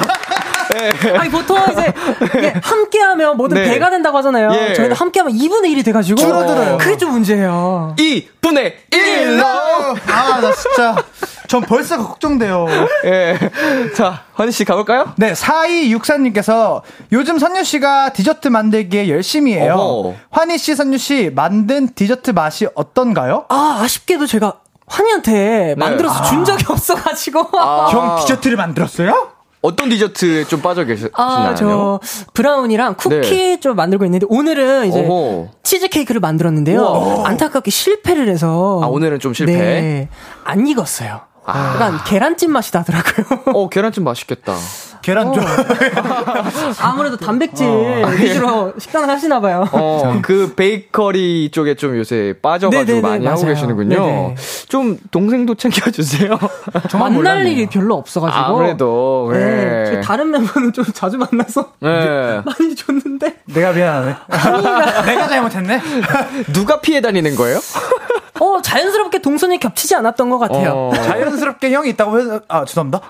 *laughs* 아니 보통 이제 이게 함께하면 뭐든 네. 배가 된다고 하잖아요. 예. 저희는 함께하면 2분의 1이 돼가지고 줄어들어요. 그게 좀 문제예요. 2분의 1로! 아나 진짜 전 벌써 걱정돼요 예. 자, 환희 씨 가볼까요? 네, 4264님께서 요즘 선율 씨가 디저트 만들기에 열심히 해요. 어허. 환희 씨, 선율 씨 만든 디저트 맛이 어떤가요? 아 아쉽게도 제가 환희한테 만들어서 준 적이 없어가지고. 형 디저트를 만들었어요? 어떤 디저트에 좀 빠져 계시나요? 아, 저 브라운이랑 쿠키 좀 만들고 있는데 오늘은 이제 네. 어허. 치즈 케이크를 만들었는데요. 우와. 안타깝게 실패를 해서 아, 오늘은 좀 실패? 네, 안 익었어요. 아. 약간 계란찜 맛이 나더라고요. 어, 계란찜 맛있겠다. 계란 좀. *laughs* 아무래도 단백질 어. 위주로 식단을 하시나 봐요. 어, 그 베이커리 쪽에 좀 요새 빠져가지고 네네네, 많이 하고 맞아요. 계시는군요. 네네. 좀 동생도 챙겨주세요. *laughs* 만날 몰랐네요. 일이 별로 없어가지고. 아무래도, 네. 네. 저희 다른 멤버는 좀 자주 만나서 네. 많이 줬는데. 내가 미안하네. *laughs* 내가 잘못했네. 누가 피해 다니는 거예요? 어, 자연스럽게 동선이 겹치지 않았던 것 같아요. 어. 자연스럽게 형이 있다고 해서, 아, 죄송합니다.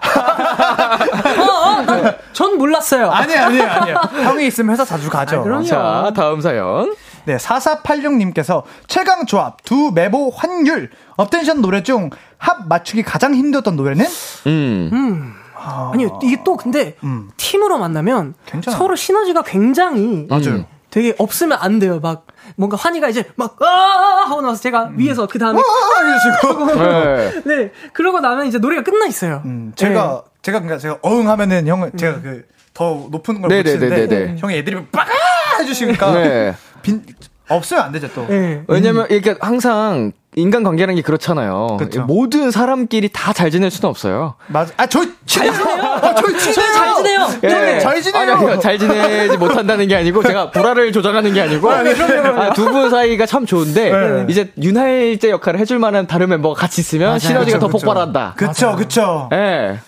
어, 어, 난- 전 몰랐어요. 아니에요, 아니에요, 아니에요. 형이 있으면 회사 자주 가죠. 아, 그럼요. 자, 다음 사연. 네, 4486님께서 최강 조합, 두 메보 환율, 업텐션 노래 중 합 맞추기 가장 힘들었던 노래는? 음. 아니요, 이게 또 근데 팀으로 만나면 괜찮아. 서로 시너지가 굉장히 맞아요. 되게 없으면 안 돼요. 막 뭔가 환희가 이제 막 아! 하고 나서 제가 위에서 그 다음에 *laughs* 네. 네 그러고 나면 이제 노래가 끝나 있어요. 음, 제가, 제가, 그러니까 제가 어응 하면은 형은, 제가 그, 더 높은 걸못 네네네네네. 치는데, 형이 애들이 빡아! 해주시니까, 네. 빈, 없으면 안 되죠 또. 네. 왜냐면 이렇게 항상 인간 관계라는 게 그렇잖아요. 그쵸. 모든 사람끼리 다 잘 지낼 수는 없어요. 맞아. 아 저희 잘 지내요. 아, 저희 저희 잘 지내요. 예. 잘 지내요. 아니. 잘 지내지 못한다는 게 아니고 제가 불화를 조장하는 게 아니고 아, 두분 사이가 참 좋은데 네. 이제 윤활제 역할을 해줄 만한 다른 멤버가 같이 있으면 시너지가 더 그쵸, 그쵸. 폭발한다. 그쵸 그쵸. 예.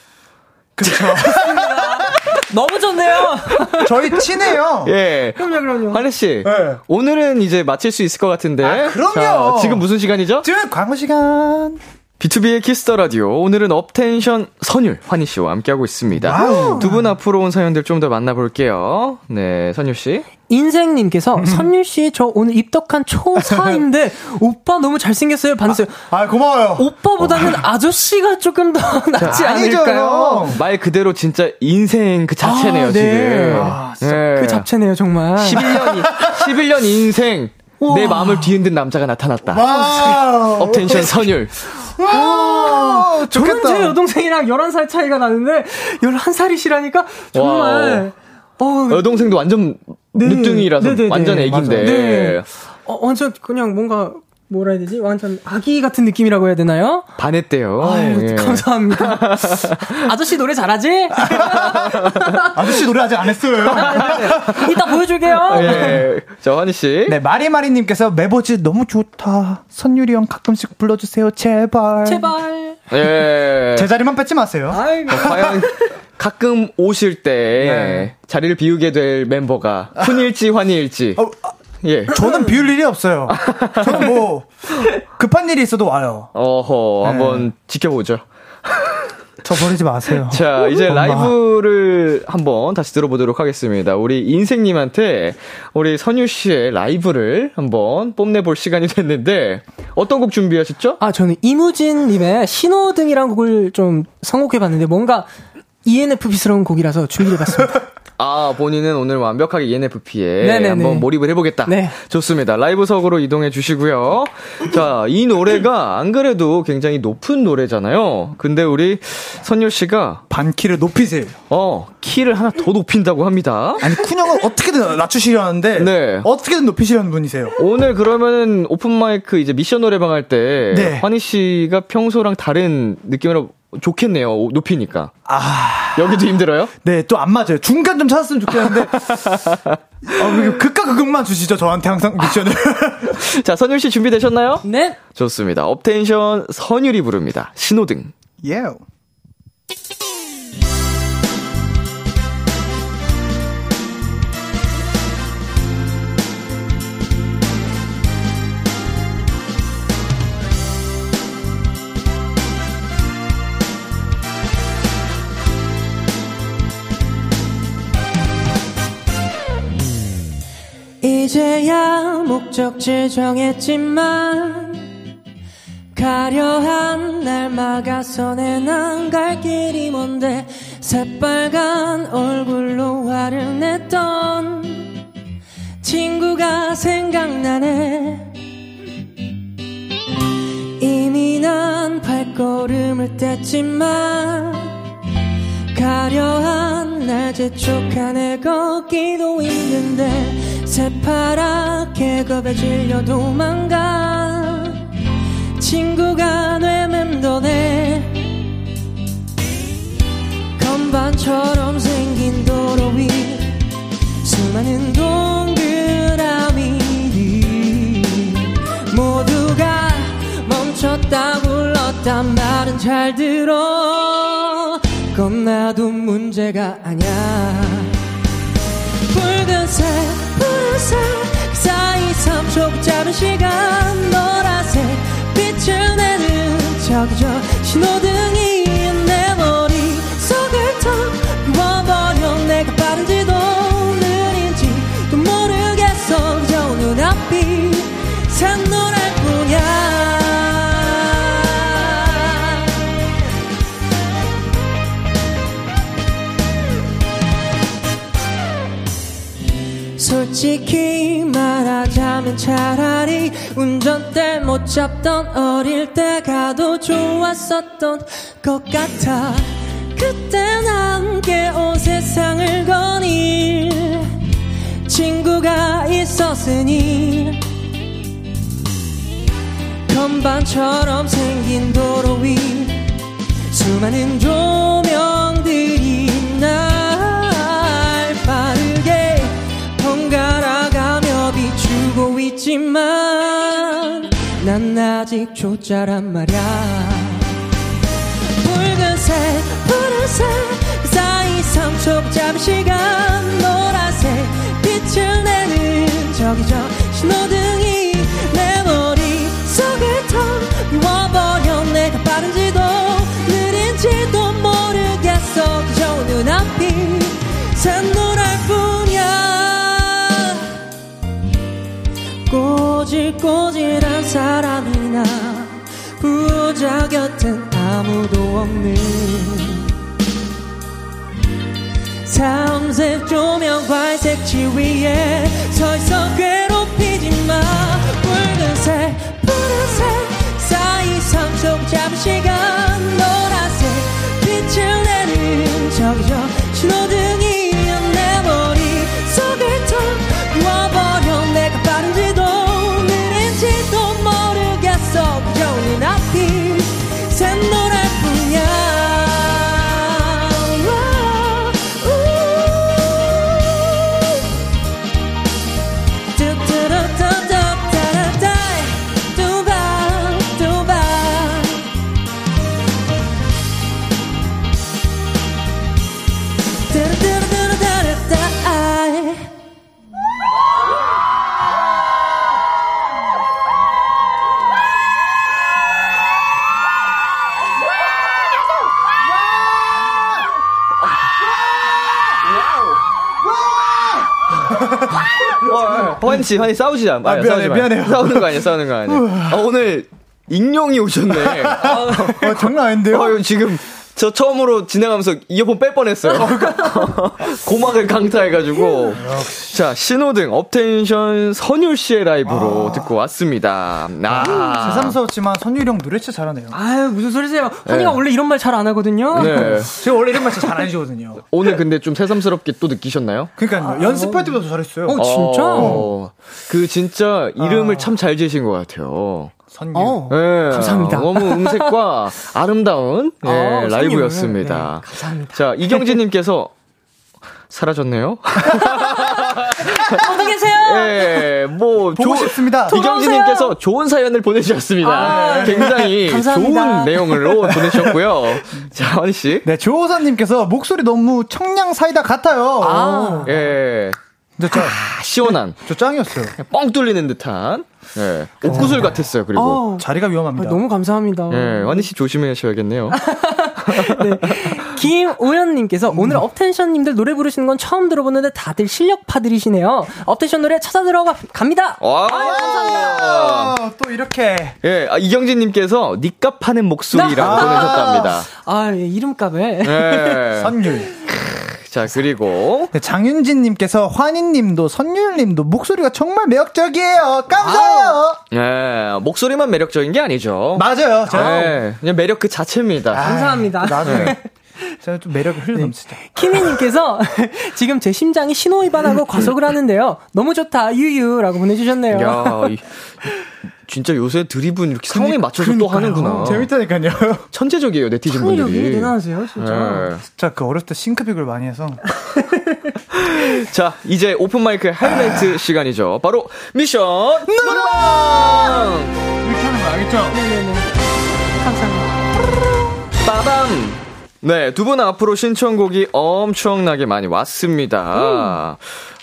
그쵸. *laughs* 너무 좋네요. *laughs* 저희 친해요. 예. 그럼요, 그럼요. 환희 씨. 네. 오늘은 이제 마칠 수 있을 것 같은데. 아, 그럼요. 자, 지금 무슨 시간이죠? 지금 광고 시간. B2B의 키스터 라디오. 오늘은 업텐션 선율 환희 씨와 함께하고 있습니다. 두 분 앞으로 온 사연들 좀 더 만나볼게요. 네, 선율 씨. 인생님께서 선율 씨 저 오늘 입덕한 초4인데 *laughs* 오빠 너무 잘생겼어요. 반했어요. 아 고마워요. 오빠보다는 아저씨가 조금 더 *laughs* 낫지 않을까요? 형. 말 그대로 진짜 인생 그 자체네요, 아, 네. 지금. 아, 네. 그 잡채네요, 정말. 11년, 11년 인생. 내 우와. 마음을 뒤흔든 남자가 나타났다. 와. 업텐션 선율. 와. 저는 좋겠다. 제 여동생이랑 11살 차이가 나는데 11살이시라니까 정말 어, 여동생도 완전 네. 늦둥이라서 네네네. 완전 애기인데. 네. 어, 완전 그냥 뭔가 뭐라 해야 되지? 완전 아기 같은 느낌이라고 해야 되나요? 반했대요. 아유, 예. 감사합니다. *laughs* 아저씨 노래 잘하지? *laughs* 아저씨 노래 아직 안 했어요. 이따 보여줄게요. 예. 자, 환희 씨. 네, 마리마리님께서 매보지 너무 좋다. 선율이 형 가끔씩 불러주세요, 제발. 제발. 예. 제 자리만 뺏지 마세요. 아이고. 어, 과연 가끔 오실 때 네. 자리를 비우게 될 멤버가 *laughs* 훈일지 환희일지. 어, 아, 예. 저는 비울 일이 없어요. 저는 뭐 급한 일이 있어도 와요. 어허, 네. 한번 지켜보죠. 저 버리지 마세요. 자, 이제 엄마. 라이브를 한번 다시 들어보도록 하겠습니다. 우리 인생님한테 우리 선유 씨의 라이브를 한번 뽐내볼 시간이 됐는데, 어떤 곡 준비하셨죠? 아, 저는 이무진님의 신호등이란 곡을 좀 선곡해봤는데 뭔가 ENFP스러운 곡이라서 준비해봤습니다. *laughs* 아, 본인은 오늘 완벽하게 ENFP에 네네네. 한번 몰입을 해보겠다. 네. 좋습니다. 라이브석으로 이동해 주시고요. 자, 이 노래가 안 그래도 굉장히 높은 노래잖아요. 근데 우리 선율 씨가, 반 키를 높이세요. 어, 키를 하나 더 높인다고 합니다. 아니 쿤 형은 어떻게든 낮추시려는데 네. 어떻게든 높이시려는 분이세요. 오늘 그러면은 오픈 마이크 이제 미션 노래방 할 때, 네. 환희 씨가 평소랑 다른 느낌으로 좋겠네요. 오- 높이니까. 아, 여기도 힘들어요? 네, 또 안 맞아요. 중간 좀 찾았으면 좋겠는데. 어, 왜 극과 극만 주시죠, 저한테 항상 미션을. *laughs* 자, 선율 씨 준비되셨나요? 네. 좋습니다. 업텐션 선율이 부릅니다. 신호등. 예. 이제야 목적지 정했지만 가려한 날 막아서 내난갈 길이 뭔데 새빨간 얼굴로 화를 냈던 친구가 생각나네. 이미 난 발걸음을 뗐지만 가려한 날 재촉한 내 걷기도 힘든데 새파랗게 겁에 질려 도망가. 친구가 뇌 맴도네. 건반처럼 생긴 도로 위. 수많은 동그라미. 모두가 멈췄다 불렀단 말은 잘 들어. 그건 나도 문제가 아냐 붉은색 푸른색 그 사이 3초 짧은 시간. 노란색 빛을 내는 저기 저 신호등이 내 머릿속을 턱 솔직히 말하자면 차라리 운전대 못 잡던 어릴 때가 더 좋았었던 것 같아. 그땐 함께 온 세상을 거닐 친구가 있었으니 선반처럼 생긴 도로 위 수많은 조명 아직 초짜란 말야. 붉은색 푸른색 그 사이 3초 잡은 시간 노란색 빛을 내는 저기 저 신호등이 내 머릿속을 텅 비워버려. 내가 빠른지도 느린지도 모르겠어. 그저 눈앞이 샛노랄 뿐이야. 꼬질꼬질한 사람이 나 부자 곁엔 아무도 없는 삼색 조명 발색 지 위에 서 있어 괴롭히지 마. 붉은색 푸른색 사이 3초 잡은 시간 노란색 빛을 내는 저기 저 신호등이 환희 씨, 환희 싸우지 마. 아, 미안해, 미안해요. 싸우는 거 아니야, 싸우는 거 아니야. 아, 오늘 익룡이 오셨네. 어, 장난 아닌데요? 어, 지금 저 처음으로 진행하면서 이어폰 뺄 뻔했어요. *laughs* 고막을 강타해가지고. 자, 신호등 업텐션 선율 씨의 라이브로 듣고 왔습니다. 아. 새삼스럽지만 선율이 형 노래 진짜 잘하네요. 아유 무슨 소리세요? 환희가 네. 원래 이런 말 잘 안 하거든요. 네. 제가 원래 이런 말 진짜 잘 안 해주거든요. 오늘 근데 좀 새삼스럽게 또 느끼셨나요? 그러니까요. 연습할 때보다 더 잘했어요. 어, 진짜? 어, 그 진짜 이름을 참 잘 지으신 것 같아요. 선율. 어. 네, 감사합니다. 너무 음색과 *laughs* 아름다운 네, 어, 라이브였습니다. 네, 감사합니다. 자, 이경진님께서 사라졌네요? 어디 계세요? *laughs* 예, 뭐, 보고 조- 싶습니다. 이경진님께서 좋은 사연을 보내주셨습니다. 아, 굉장히 *laughs* 감사합니다. 좋은 내용으로 보내주셨고요. 자, 환희씨. 네, 조호선님께서 목소리 너무 청량 사이다 같아요. 아. 예, 근데 저, 아, 시원한, 저 짱이었어요. 뻥 뚫리는 듯한, 예, 옥구슬 같았어요, 그리고. 어, 자리가 아, 위험합니다. 너무 감사합니다. 예, 환희씨 조심하셔야겠네요. *laughs* 김오연님께서 오늘 업텐션님들 노래 부르시는 건 처음 들어보는데 다들 실력파들이시네요. 업텐션 노래 찾아 들어가 갑니다. 와, 아, 또 이렇게. 예, 아, 이경진님께서 니값 하는 목소리라고 아. 보내셨답니다. 아, 예, 이름값에. 예. 선율. 자, 그리고, 네, 장윤진님께서 환희님도 선율님도 목소리가 정말 매력적이에요. 감사해요. 예, 목소리만 매력적인 게 아니죠. 맞아요. 예, 그냥 매력 그 자체입니다. 감사합니다. 나중에 제가 좀 매력을 흘러넘치죠. 키미님께서 *laughs* 지금 제 심장이 신호위반하고 과속을 하는데요. 너무 좋다, 유유라고 보내주셨네요. 야, 이- *laughs* 진짜 요새 드립은 이렇게 상황에 맞춰서 또 하는구나. 재밌다니까요. *laughs* 천재적이에요, 네티즌 분들이. 대단하세요, 진짜. 예. 진짜 그 어렸을 때 싱크빅을 많이 해서. *laughs* 자, 이제 오픈마이크의 하이라이트 시간이죠. 바로 미션 노래방! 이렇게 하는 거 알겠죠? 네네네. 감사합니다. 빠밤! 네, 두 분 앞으로 신청곡이 엄청나게 많이 왔습니다.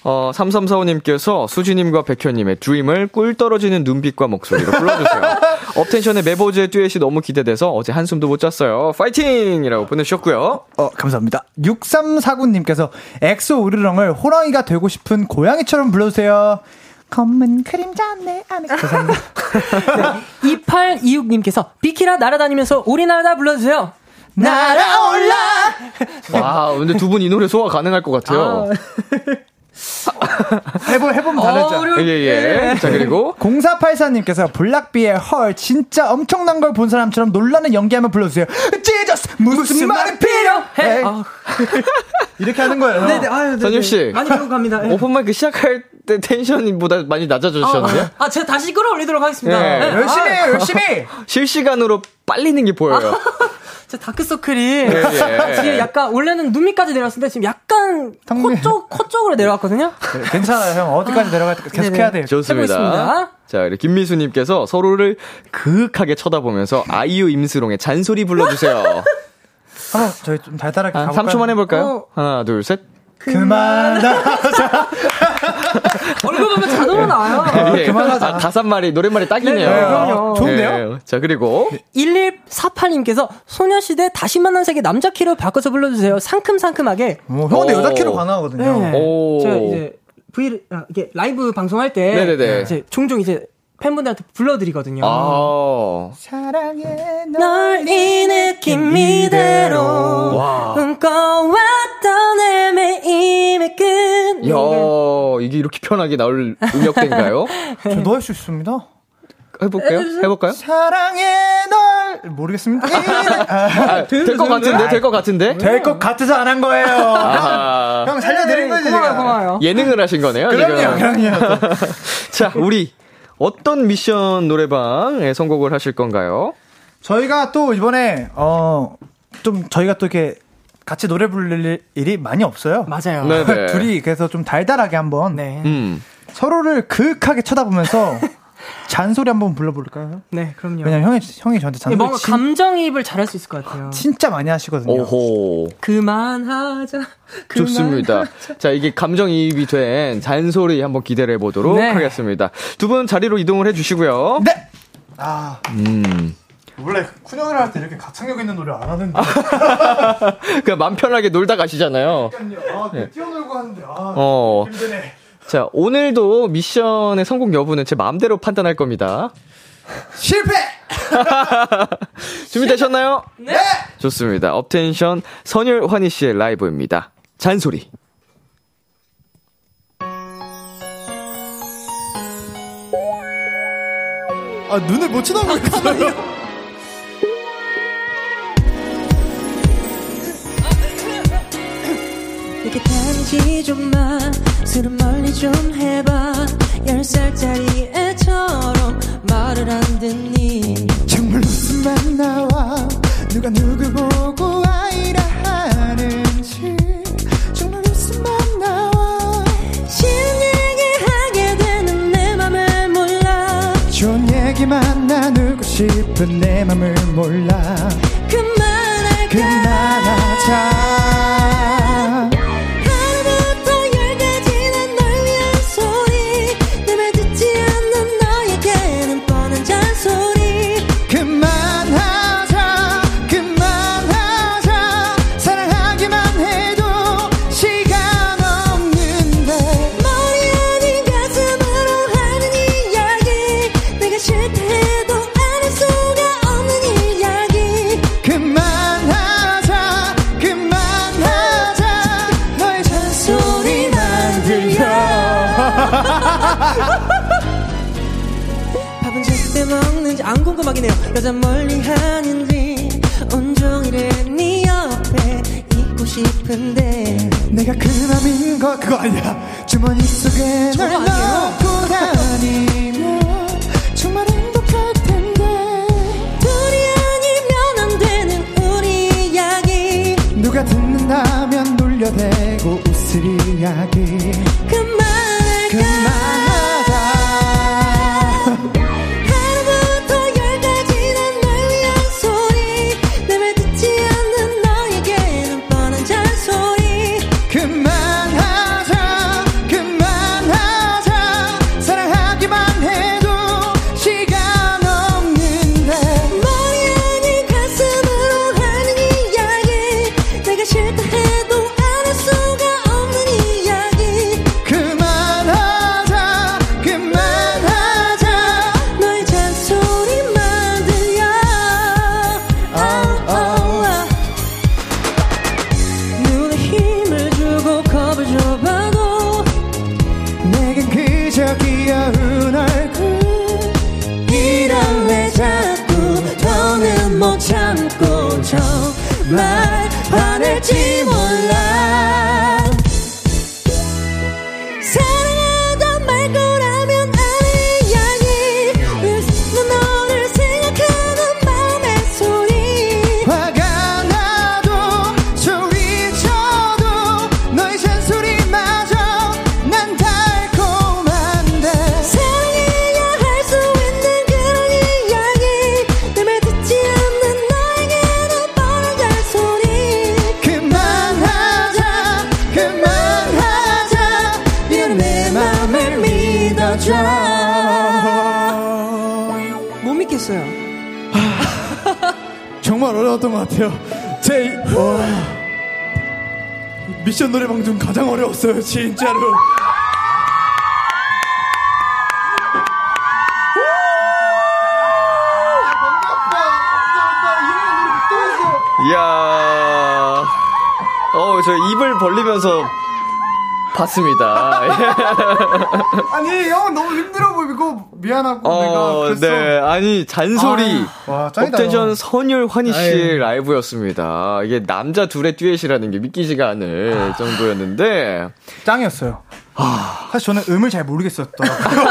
어, 3345님께서 수지님과 백현님의 드림을 꿀 떨어지는 눈빛과 목소리로 불러주세요. *laughs* 업텐션의 메보즈의 듀엣이 너무 기대돼서 어제 한숨도 못 잤어요. 파이팅! 이라고 보내주셨고요. 어, 감사합니다. 6349님께서 엑소 으르렁을 호랑이가 되고 싶은 고양이처럼 불러주세요. 검은 그림자 내 안에. *laughs* 감사합니다. 2826님께서 비키라 날아다니면서 우리나라 불러주세요. 날아올라! 와, 근데 두 분 이 노래 소화 가능할 것 같아요. *laughs* 해보, 해보면 다르죠. 예, 예. 자, 그리고 0484님께서 블락비의 헐 진짜 엄청난 걸 본 사람처럼 놀라는 연기하면 불러주세요. 지저스 무슨 말이 필요해? 아, *laughs* 이렇게 하는 거예요. 네네, 아유, 네네. 선율 씨. 많이 배우고 갑니다. 예. 오픈마이크 시작할 때 텐션보다 많이 낮아지셨는데요? 아, 아, 제가 다시 끌어올리도록 하겠습니다. 네. 네. 열심히 아, 해요, 열심히! *laughs* 실시간으로 빨리는 게 보여요. *laughs* 제 다크서클이 예. *laughs* 지금 약간 원래는 눈 밑까지 내려왔는데 지금 약간. 코 쪽, 코 쪽으로 내려왔거든요. 네, 괜찮아요, 형. 어디까지 내려갈까 계속 네네. 해야 돼요. 좋습니다. 자, 우리 김미수님께서 서로를 그윽하게 쳐다보면서 아이유 임수롱의 잔소리 불러주세요. 한번 *laughs* 저희 좀 달달하게 한 가볼까요? 3초만 해볼까요? 어. 하나, 둘, 셋. 그만하자. *laughs* 얼굴 보면 자동으로 나와요. 아, 예. 그만하자. 아, 가사말이, 노랫말이 딱이네요. 네, 그럼요. 좋은데요? 예. 자, 그리고 1148님께서 소녀시대 다시 만난 세계 남자 키로 바꿔서 불러주세요. 상큼상큼하게. 뭐, 형은 근데 오. 여자 키로 가능하거든요. 네. 오. 제가 이제 V 아, 이게 라이브 방송할 때 네네네. 이제 종종 이제 팬분들한테 불러드리거든요. 아. 사랑해, 널 이 느낌 이대로 와. 꿈꿔왔던 헤매임의 끝. 야, 이게 이렇게 편하게 나올 음역대인가요? *laughs* 저도 할 수 있습니다. 해볼까요? 해볼까요? 사랑해, 널. 모르겠습니다. *laughs* 아, 될것 같은데, 될 것 같은데? 될 것 같아서 안 한 거예요. 아, *laughs* 형 살려드린 거지, 고마워요. 고마워요. 예능을 하신 거네요, 그럼요, 지금. 그럼요. 자, 우리 어떤 미션 노래방에 선곡을 하실 건가요? 저희가 또 이번에, 어, 좀 저희가 또 이렇게 같이 노래 부를 일이 많이 없어요. 맞아요. 네네. *laughs* 둘이 그래서 좀 달달하게 한번 네. 음. 서로를 그윽하게 쳐다보면서 *laughs* 잔소리 한번 불러볼까요? 네, 그럼요. 왜냐면 형이, 형이 저한테 예, 잔소리 뭔가 진, 감정이입을 잘할 수 있을 것 같아요. *laughs* 진짜 많이 하시거든요. 오호. 그만하자. 좋습니다. 자, 이게 감정이입이 된 잔소리 한번 기대를 해보도록 네. 하겠습니다. 두 분 자리로 이동을 해주시고요. 네! 아, 음. 원래 쿤형이랑 할때 이렇게 가창력 있는 노래 안 하는데. *laughs* 그냥 맘 편하게 놀다 가시잖아요. 아, 뛰어놀고 하는데, 아, 어. 힘드네. 자, 오늘도 미션의 성공 여부는 제 마음대로 판단할 겁니다. 실패! *laughs* 준비되셨나요? 네! 좋습니다. 업텐션 선율 환희 씨의 라이브입니다. 잔소리. 아, 눈을 못 쳐다보고 있어요. 이렇게 다니지 좀마. 술은 멀리 좀 해봐. 열 살짜리 애처럼 말을 안 듣니? 정말 무슨 말 나와. 누가 누구 보고 아이라 하는지. 정말 무슨 말 나와. 싫은 얘기 하게 되는 내 맘을 몰라. 좋은 얘기만 나누고 싶은 내 맘을 몰라. 그만할까 그만하자 해요. 여자 멀리 하는지 온종일을 네 옆에 있고 싶은데. 내가 그 맘인 거 그거 아니야 주머니 속에 아니에요? 넣고 다 진짜로. 이야. 어, 저 입을 벌리면서 봤습니다. *laughs* 아니 형 너무 힘들어 보이고 미안하고 어, 내가 그랬어. 네. 아니, 잔소리. 아, 와. 업텐션 선율 환희 씨의 아이. 라이브였습니다. 이게 남자 둘의 듀엣이라는 게 믿기지가 아. 않을 정도였는데. 짱이었어요. 사실 저는 음을 잘 모르겠었더라고요.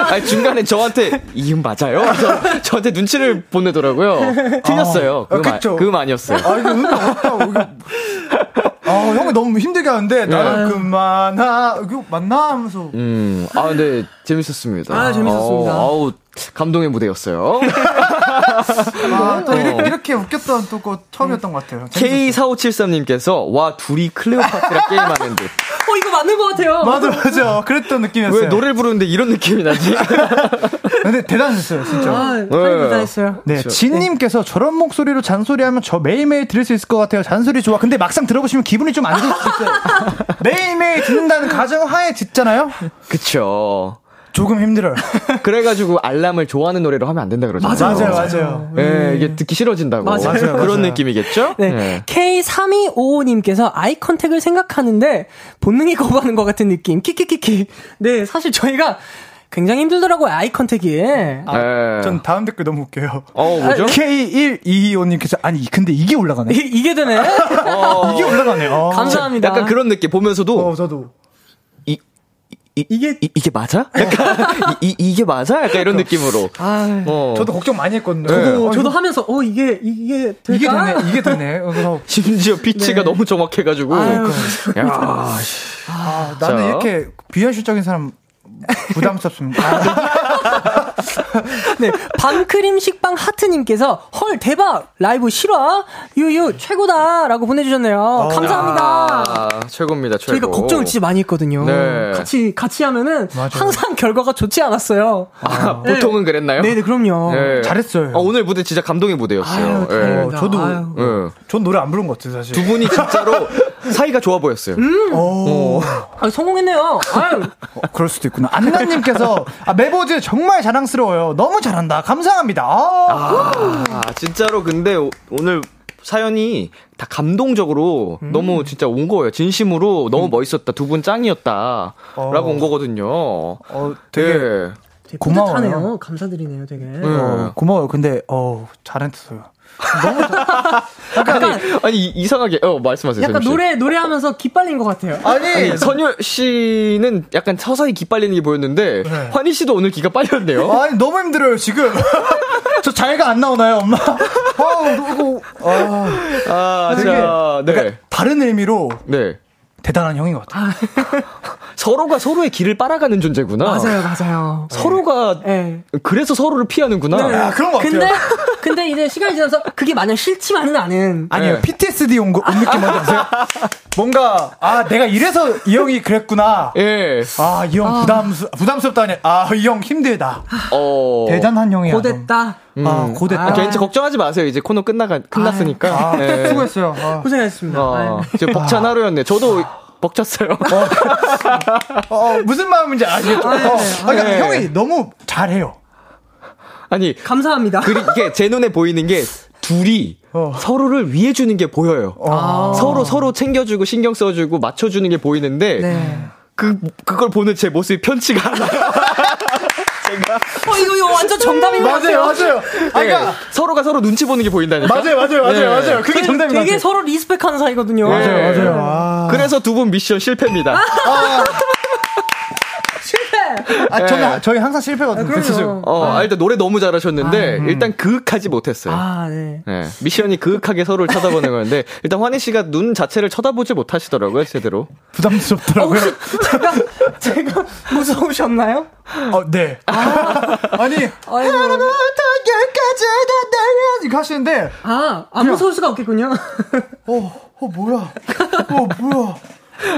*laughs* 아니, 중간에 저한테 이음 맞아요? 그래서 저한테 눈치를 보내더라고요. 틀렸어요. 아, 그음, 아, 그쵸. 그음 아니었어요. 아 이거 음이 없다고 이거. 아 형이 너무 힘들게 하는데 나는 그만하 이거 맞나 하면서 음, 아, 근데 재밌었습니다. 아, 재밌었습니다. 어, 아우, 감동의 무대였어요. *laughs* 아, 또 이렇게, 이렇게 웃겼던 또 거 처음이었던 것 같아요. K4573님께서, 와, 둘이 클레오파트라 게임하는 듯. 어, 이거 맞는 것 같아요. 맞아 맞아 그랬던 느낌이었어요. 왜 노래를 부르는데 이런 느낌이 나지? *laughs* 근데 대단했어요 진짜. 아, 네. 대단했어요. 네, 진님께서 저런 목소리로 잔소리하면 저 매일매일 들을 수 있을 것 같아요. 잔소리 좋아. 근데 막상 들어보시면 기분이 좀 안 좋을 수도 있어요. *laughs* 매일매일 듣는다는 가정 하에 듣잖아요? 그쵸. 조금 힘들어요. *laughs* 그래가지고 알람을 좋아하는 노래로 하면 안 된다 그러잖아요. 맞아요, 맞아요. 예, 이게 듣기 싫어진다고. 맞아요, 맞아요. 그런 느낌이겠죠? 네. 예. K3255님께서 아이 컨택을 생각하는데 본능이 거부하는 것 같은 느낌. 키키키키. 네, 사실 저희가 굉장히 힘들더라고요, 아이 컨택이. 예. 전 다음 댓글 너무 웃겨요. 어, 뭐죠? K1225님께서 아니 근데 이게 올라가네. 이- 이게 되네? *laughs* 이게 올라가네. 어. 감사합니다. 약간 그런 느낌 보면서도, 어, 저도. 이, 이, 이게, 이, 이게 맞아? 약간, 이, 이, 이게 맞아? 약간 이런 느낌으로. 아, 어. 저도 걱정 많이 했거든요. 저도, 어, 저도 이거- 하면서, 어, 이게, 이게 될까? 이게 되네. 이게 되네. 그래서 *laughs* 심지어 피치가 너무 정확해가지고. 아유, 야, 씨. 아, 나는 자. 이렇게 비현실적인 사람 부담스럽습니다. 아, 네, 밤크림 식빵 하트님께서 헐 대박 라이브 실화 유유 최고다라고 보내주셨네요. 감사합니다. 아, 최고입니다, 최고. 저희가 걱정을 진짜 많이 했거든요. 네. 같이 같이 하면은 항상 결과가 좋지 않았어요. 아, 보통은 그랬나요? 네, 네 그럼요. 네. 잘했어요. 아, 오늘 무대 진짜 감동의 무대였어요. 아유. 어, 저도 아유. 예. 전 노래 안 부른 것 같아요, 사실. 두 분이 진짜로 *laughs* 사이가 좋아 보였어요. 오. 아, 성공했네요. 아유. 어, 그럴 수도 있구나. 안나님께서 아, 메보즈 정말 자랑스러워요. 너무 잘한다. 감사합니다. 아, 아, 진짜로 근데 오, 늘 사연이 다 감동적으로 음. 너무 진짜 온 거예요. 진심으로 너무 멋있었다. 두 분 짱이었다. 라고 온 거거든요. 어, 되게 예. 되게 고마워요. 뿌듯하네요. 감사드리네요, 되게. 어, 고마워요. 근데 어 잘했어요. 약간 아니, 이- 이상하게, 어, 말씀하세요. 약간. 노래 노래하면서 기빨린 것 같아요. 아니, 아니, 선율 씨는 약간 서서히 기 빨리는 게 보였는데, 네. 환희 씨도 오늘 기가 빨렸네요. *laughs* 아니 너무 힘들어요 지금. *laughs* 저 잘가 안 나오나요, 엄마? 아, 이거 아, 아, 되게 자, 네. 다른 의미로 네. 대단한 형인 것 같아요. *laughs* 서로가 서로의 길을 빨아가는 존재구나. 맞아요, 맞아요. 서로가 네. 그래서 서로를 피하는구나. 네. 아, 그런 것 같아요. 근데 근데 이제 시간이 지나서 그게 마냥 싫지만은 않은. 아니요, 네. PTSD 온, 거, 온 느낌 뭔지 아세요? 뭔가, 아, 내가 이래서 이 형이 그랬구나. 예. 아, 이 형 부담스, 부담스럽다. 아니 아, 이 형 힘들다. 어. 대단한 형이야. 고됐다. 아, 고됐다. 아, 괜히 걱정하지 마세요. 이제 코너 끝나가 끝났으니까. 아, 네. 수고했어요. 아. 고생하셨습니다. 어, 아유. 지금 벅찬 하루였네. 저도 벅찼어요. 어, 어, 무슨 마음인지 아시겠죠? 어, 아, 그러니까 네. 형이 너무 잘해요. 아니, 감사합니다. 그, 이게 제 눈에 보이는 게 둘이 어. 서로를 위해 주는 게 보여요. 아. 서로 서로 챙겨주고 신경 써주고 맞춰주는 게 보이는데 네. 그 그걸 보는 제 모습이 편치가 않아요. 어 이거 이거 완전 정답인 것 같아요. 맞아요, 맞아요. 아, 그러니까, 네. 서로가 서로 눈치 보는 게 보인다니까. 맞아요, 맞아요, 맞아요, 네. 맞아요. 그게 것 되게. 서로 리스펙하는 사이거든요. 네. 맞아요, 맞아요. 아, 그래서 두 분 미션 실패입니다. 실패. 아, 저는, 저희 항상 실패거든요. 그럼요. 그래서 어, 아, 일단 노래 너무 잘하셨는데 일단 그윽하지 못했어요. 아 네. 네, 미션이 그윽하게 서로를 쳐다보는 건데 일단 환희 씨가 눈 자체를 쳐다보지 못하시더라고요 제대로. 부담스럽더라고요. 제가 제가 무서우셨나요? 어, 네. 아니, 아이고. 여기까지 다 날려 이거 하시는데, 아, 안 무서울 수가 없겠군요. 어, 어, 뭐야. 어, 뭐야.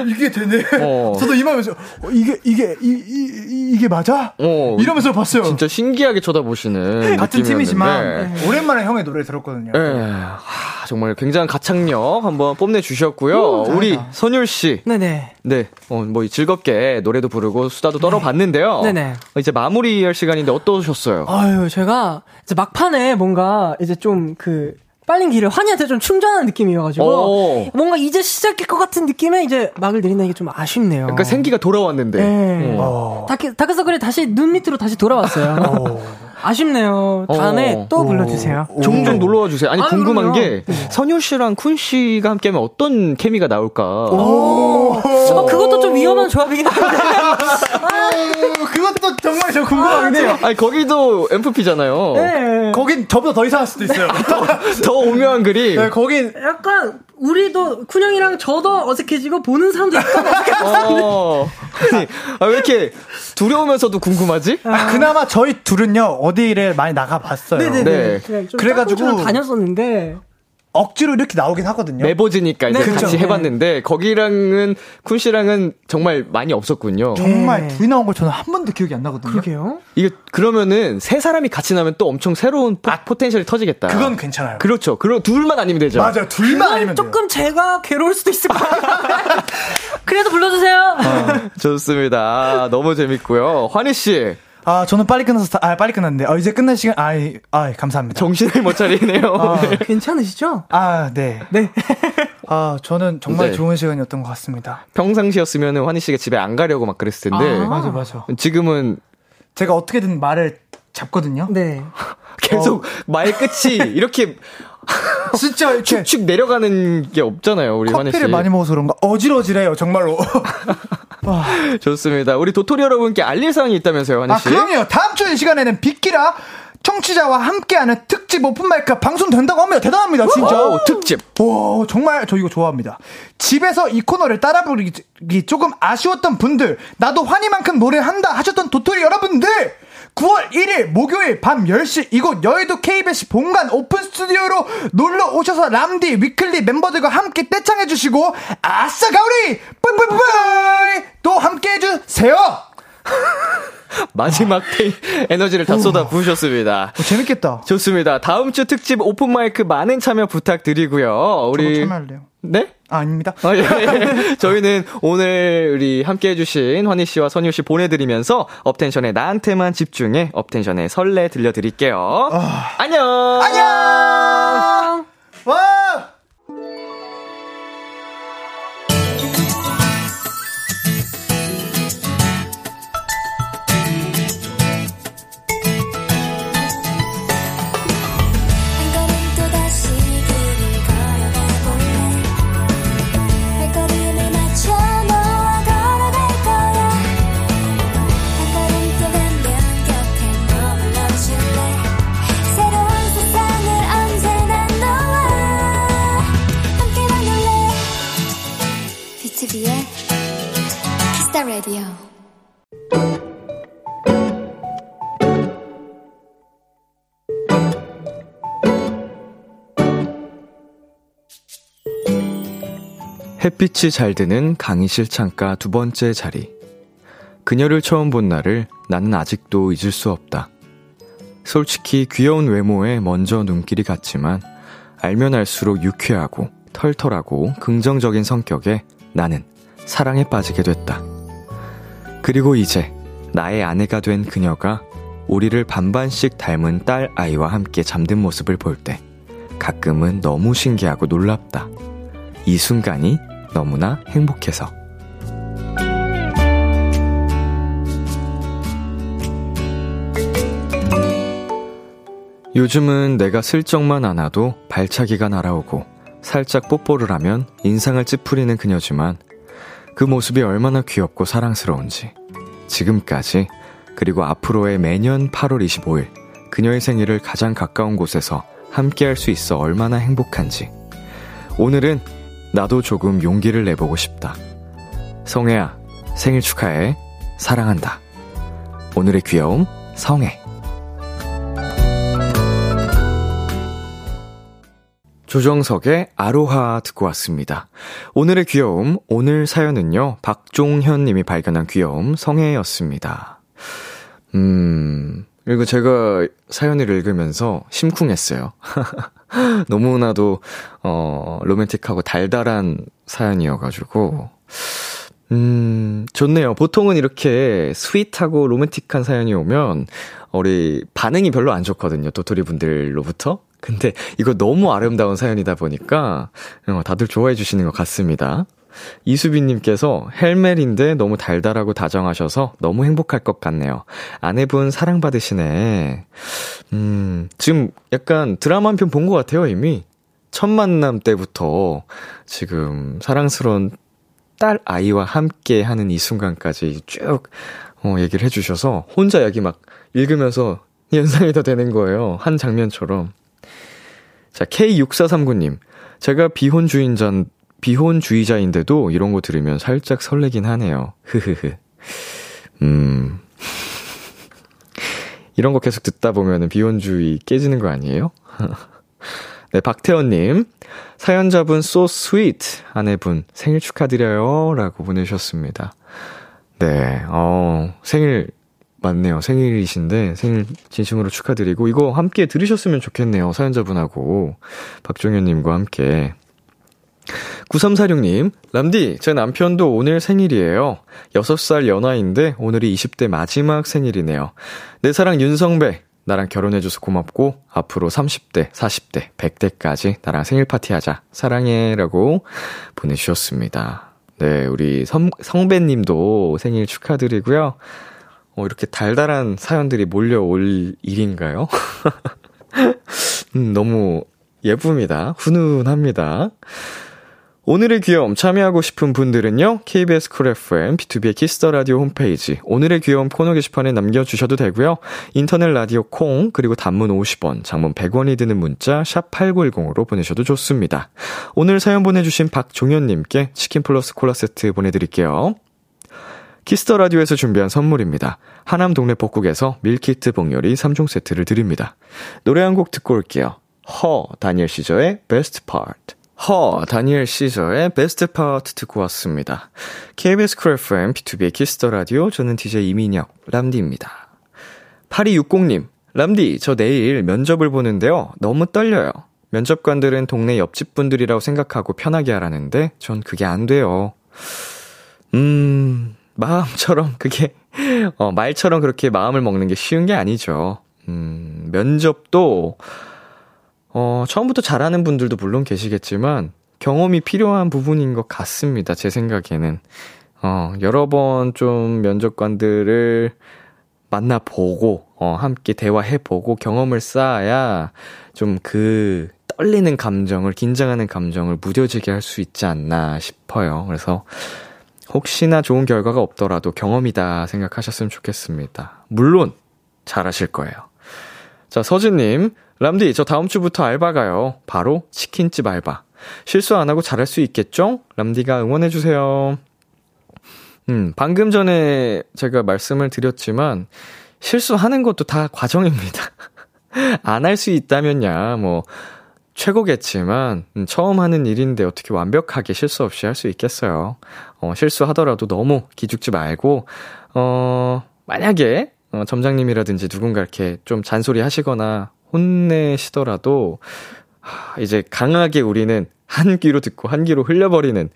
이게 되네. 어. *laughs* 저도 이마면서 어, 이게 이게 이, 이, 이 게 맞아? 어, 이러면서 봤어요. 진짜 신기하게 쳐다보시는 같은. 팀이지만 오랜만에 형의 노래 들었거든요. 예, 하, 정말 굉장한 가창력 한번 뽐내 주셨고요. 우리 선율 씨, 네네. 네, 어, 뭐 즐겁게 노래도 부르고 수다도 떨어 봤는데요. 네네. 어, 이제 마무리할 시간인데 어떠셨어요? 아유, 제가 이제 막판에 뭔가 이제 좀 그 빨린 길을 환희한테 좀 충전하는 느낌이어가지고 오. 뭔가 이제 시작일 것 같은 느낌에 이제 막을 내린다는 게 좀 아쉽네요. 그러니까 생기가 돌아왔는데. 네. 어. 다크, 다크서클이 다시 눈 밑으로 다시 돌아왔어요. 아쉽네요. 다음에 어. 또 불러주세요. 종종 놀러와 주세요. 아니 아, 궁금한 그럼요. 게 선율 씨랑 쿤 씨가 함께하면 어떤 케미가 나올까? 어, 그것도 좀 위험한 조합이긴 한데. 어, 그것도 정말 저 궁금하긴 해요. 아니 거기도 MFP잖아요. 네. 거긴 저보다 더 이상할 수도 있어요. 더 오묘한 그림. 네, 거긴 약간 우리도 쿤형이랑 저도 어색해지고 보는 사람도 약간 어색해졌어요. 어. 아니, 아, 왜 이렇게 두려우면서도 궁금하지? 아, 그나마 저희 둘은요 어디를 많이 나가봤어요. 네네네. 네. 그냥 좀 그래가지고- 짝꿍처럼 다녔었는데. 억지로 이렇게 나오긴 하거든요. 매보지니까 이제 네, 같이 그쵸. 해봤는데 거기랑은 쿤 씨랑은 정말 많이 없었군요. 정말 네. 둘이 나온 거 저는 한 번도 기억이 안 나거든요. 그러게요. 이게 그러면은 세 사람이 같이 나면 또 엄청 새로운 포, 포텐셜이 터지겠다. 아, 그건 괜찮아요. 그렇죠. 그럼 둘만 아니면 되죠. 맞아요. 둘만 아니면 돼요. 조금 제가 괴로울 수도 있을 것 같아요. *laughs* 그래도 불러주세요. *laughs* 좋습니다. 아, 너무 재밌고요. 환희 씨 아 저는 빨리 끝나서 다- 아 빨리 끝났는데 어, 이제 끝날 시간 아이 아 감사합니다. 정신을 못 차리네요. 아, *laughs* 괜찮으시죠? 아 네. 네. *laughs* 아 저는 정말 네. 좋은 시간이었던 것 같습니다. 평상시였으면 환희 씨가 집에 안 가려고 막 그랬을 텐데 아. 맞아 맞아. 지금은 제가 어떻게든 말을 잡거든요. 네. *laughs* 계속 말 끝이 이렇게 *laughs* 진짜 이렇게 축축 내려가는 게 없잖아요, 우리 환희 씨. 커피를 많이 먹어서 그런가 어지러지래요 정말로. *laughs* 와. 좋습니다. 우리 도토리 여러분께 알릴 사항이 있다면서요, 환희 아 씨. 그럼요. 다음 주 이 시간에는 빅키라 청취자와 함께하는 특집 오픈마이크 방송 된다고 합니다. 대단합니다, 진짜. 오, 특집. 오, 정말 저 이거 좋아합니다. 집에서 이 코너를 따라 부르기 조금 아쉬웠던 분들, 나도 환희만큼 노래한다 하셨던 도토리 여러분들! 9월 1일 목요일 밤 10시 이곳 여의도 KBS 본관 오픈 스튜디오로 놀러 오셔서 람디 weekly 멤버들과 함께 떼창해 주시고 아싸 가오리 뿌뿌뿌 또 함께 해 주세요. *laughs* 마지막 테이 에너지를 다 쏟아 부으셨습니다. 어, 재밌겠다. 좋습니다. 다음 주 특집 오픈 마이크 많은 참여 부탁드리고요. 우리 참여할래요. 네? 아, 아닙니다. 아, 예, 예. *laughs* 저희는 오늘 우리 함께 해주신 환희 씨와 선율 씨 보내드리면서 업텐션의 나한테만 집중해 업텐션의 설레 들려드릴게요. 안녕! 안녕! 와! 키스 더 라디오 햇빛이 잘 드는 강의실 창가 두 번째 자리. 그녀를 처음 본 날을 나는 아직도 잊을 수 없다. 솔직히 귀여운 외모에 먼저 눈길이 갔지만 알면 알수록 유쾌하고 털털하고 긍정적인 성격에 나는 사랑에 빠지게 됐다. 그리고 이제 나의 아내가 된 그녀가 우리를 반반씩 닮은 딸 아이와 함께 잠든 모습을 볼 때 가끔은 너무 신기하고 놀랍다. 이 순간이 너무나 행복해서. 요즘은 내가 슬쩍만 안아도 발차기가 날아오고 살짝 뽀뽀를 하면 인상을 찌푸리는 그녀지만 그 모습이 얼마나 귀엽고 사랑스러운지 지금까지 그리고 앞으로의 매년 8월 25일 그녀의 생일을 가장 가까운 곳에서 함께 할 수 있어 얼마나 행복한지 오늘은 나도 조금 용기를 내보고 싶다. 성혜야, 생일 축하해. 사랑한다. 오늘의 귀여움, 성혜. 조정석의 아로하 듣고 왔습니다. 오늘의 귀여움, 오늘 사연은요, 박종현 님이 발견한 귀여움, 성혜였습니다. 음, 그리고 제가 사연을 읽으면서 심쿵했어요. *laughs* 너무나도, 어, 로맨틱하고 달달한 사연이어가지고, 음, 좋네요. 보통은 이렇게 sweet하고 로맨틱한 사연이 오면, 우리 반응이 별로 안 좋거든요. 도토리 분들로부터. 근데 이거 너무 아름다운 사연이다 보니까, 어, 다들 좋아해 주시는 것 같습니다. 이수빈님께서 헬멜인데 너무 달달하고 다정하셔서 너무 행복할 것 같네요. 아내분 사랑받으시네. 음, 지금 약간 드라마 한 편 본 것 같아요, 이미. 첫 만남 때부터 지금 사랑스러운 딸 아이와 함께 하는 이 순간까지 쭉, 어, 얘기를 해주셔서 혼자 여기 막 읽으면서 *laughs* 연상이 더 되는 거예요. 한 장면처럼. 자, K6439님. 제가 비혼주의자, 비혼주의자인데도 이런 거 들으면 살짝 설레긴 하네요. 흐흐흐. 음. *laughs* 이런 거 계속 듣다 보면은 비혼주의 깨지는 거 아니에요? *laughs* 네, 박태원님. 사연자분 so sweet. 아내분 생일 축하드려요. 라고 보내셨습니다. 네, 어, 생일 맞네요. 생일이신데 생일 진심으로 축하드리고 이거 함께 들으셨으면 좋겠네요. 사연자분하고 박종현님과 함께 9346님, 람디, 제 남편도 오늘 생일이에요. 6살 연하인데 오늘이 20대 마지막 생일이네요. 내 사랑 윤성배, 나랑 결혼해줘서 고맙고, 앞으로 30대, 40대, 100대까지 나랑 생일 파티하자. 사랑해. 라고 보내주셨습니다. 네, 우리 성, 성배님도 생일 축하드리고요. 어, 이렇게 달달한 사연들이 몰려올 일인가요? *laughs* 음, 너무 예쁩니다. 훈훈합니다. 오늘의 귀여움 참여하고 싶은 분들은요, KBS 쿨 FM, B2B의 키스터 라디오 홈페이지, 오늘의 귀여움 코너 게시판에 남겨주셔도 되고요 인터넷 라디오 콩, 그리고 단문 50원, 장문 100원이 드는 문자, 샵 8910으로 보내셔도 좋습니다. 오늘 사연 보내주신 박종현님께 치킨 플러스 콜라 세트 보내드릴게요. Kiss the Radio에서 준비한 선물입니다. 하남 동네 복국에서 밀키트 복요리 3종 세트를 드립니다. 노래 한 곡 듣고 올게요. H.E.R., Daniel Caesar의 Best Part. H.E.R., Daniel Caesar의 Best Part 듣고 왔습니다. KBS 쿨 FM, B2B의 키스터 라디오, 저는 DJ 이민혁, 람디입니다. 8260님, 람디, 저 내일 면접을 보는데요. 너무 떨려요. 면접관들은 동네 옆집 분들이라고 생각하고 편하게 하라는데, 전 그게 안 돼요. 음, 마음처럼 그게, *laughs* 어, 말처럼 그렇게 마음을 먹는 게 쉬운 게 아니죠. 음, 면접도, 어, 처음부터 잘하는 분들도 물론 계시겠지만, 경험이 필요한 부분인 것 같습니다. 제 생각에는. 어, 여러 번 좀 면접관들을 만나보고, 어, 함께 대화해보고 경험을 쌓아야 좀 그 떨리는 감정을, 긴장하는 감정을 무뎌지게 할 수 있지 않나 싶어요. 그래서 혹시나 좋은 결과가 없더라도 경험이다 생각하셨으면 좋겠습니다. 물론, 잘하실 거예요. 자, 서진님. 람디, 저 다음 주부터 알바 가요. 바로 치킨집 알바. 실수 안 하고 잘할 수 있겠죠? 람디가 응원해주세요. 음, 방금 전에 제가 말씀을 드렸지만, 실수하는 것도 다 과정입니다. *laughs* 안 할 수 있다면야, 뭐, 최고겠지만, 음, 처음 하는 일인데 어떻게 완벽하게 실수 없이 할 수 있겠어요. 어, 실수하더라도 너무 기죽지 말고, 어, 만약에, 어, 점장님이라든지 누군가 이렇게 좀 잔소리 하시거나 혼내시더라도, 하, 이제 강하게 우리는 한 귀로 듣고 한 귀로 흘려버리는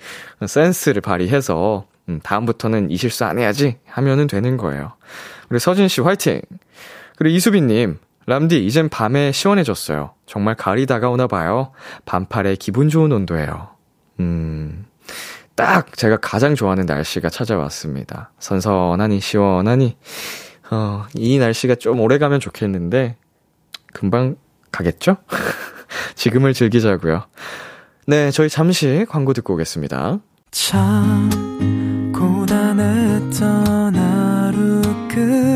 센스를 발휘해서, 음, 다음부터는 이 실수 안 해야지 하면은 되는 거예요. 우리 서진 씨 화이팅! 그리고 이수빈님, 람디, 이젠 밤에 시원해졌어요. 정말 가을이 다가오나 봐요. 반팔에 기분 좋은 온도예요. 음, 딱 제가 가장 좋아하는 날씨가 찾아왔습니다. 선선하니, 시원하니, 어, 이 날씨가 좀 오래 가면 좋겠는데, 금방 가겠죠? *laughs* 지금을 즐기자고요. 네, 저희 잠시 광고 듣고 오겠습니다. 참 고단했던 하루 끝널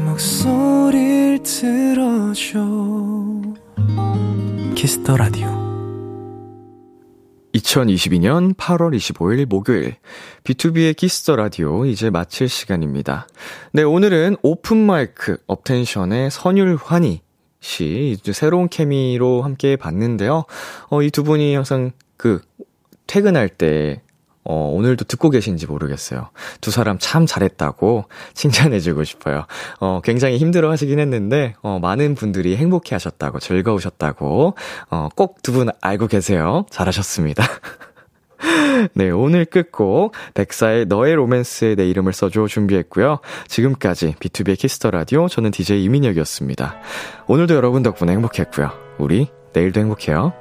목소리를 들어줘 Kiss the Radio 2022년 8월 25일 목요일 B2B의 키스터 라디오 이제 마칠 시간입니다. 네, 오늘은 오픈 마이크 업텐션의 선율환희 씨 새로운 케미로 함께 봤는데요. 어, 이 두 분이 항상 그 퇴근할 때 어, 오늘도 듣고 계신지 모르겠어요. 두 사람 참 잘했다고 칭찬해주고 싶어요. 어, 굉장히 힘들어 하시긴 했는데, 어, 많은 분들이 행복해 하셨다고, 즐거우셨다고, 어, 꼭 두 분 알고 계세요. 잘하셨습니다. *laughs* 네, 오늘 끝곡, 백사의 너의 로맨스에 내 이름을 써줘 준비했고요. 지금까지 B2B의 키스터 라디오, 저는 DJ 이민혁이었습니다. 오늘도 여러분 덕분에 행복했고요. 우리 내일도 행복해요.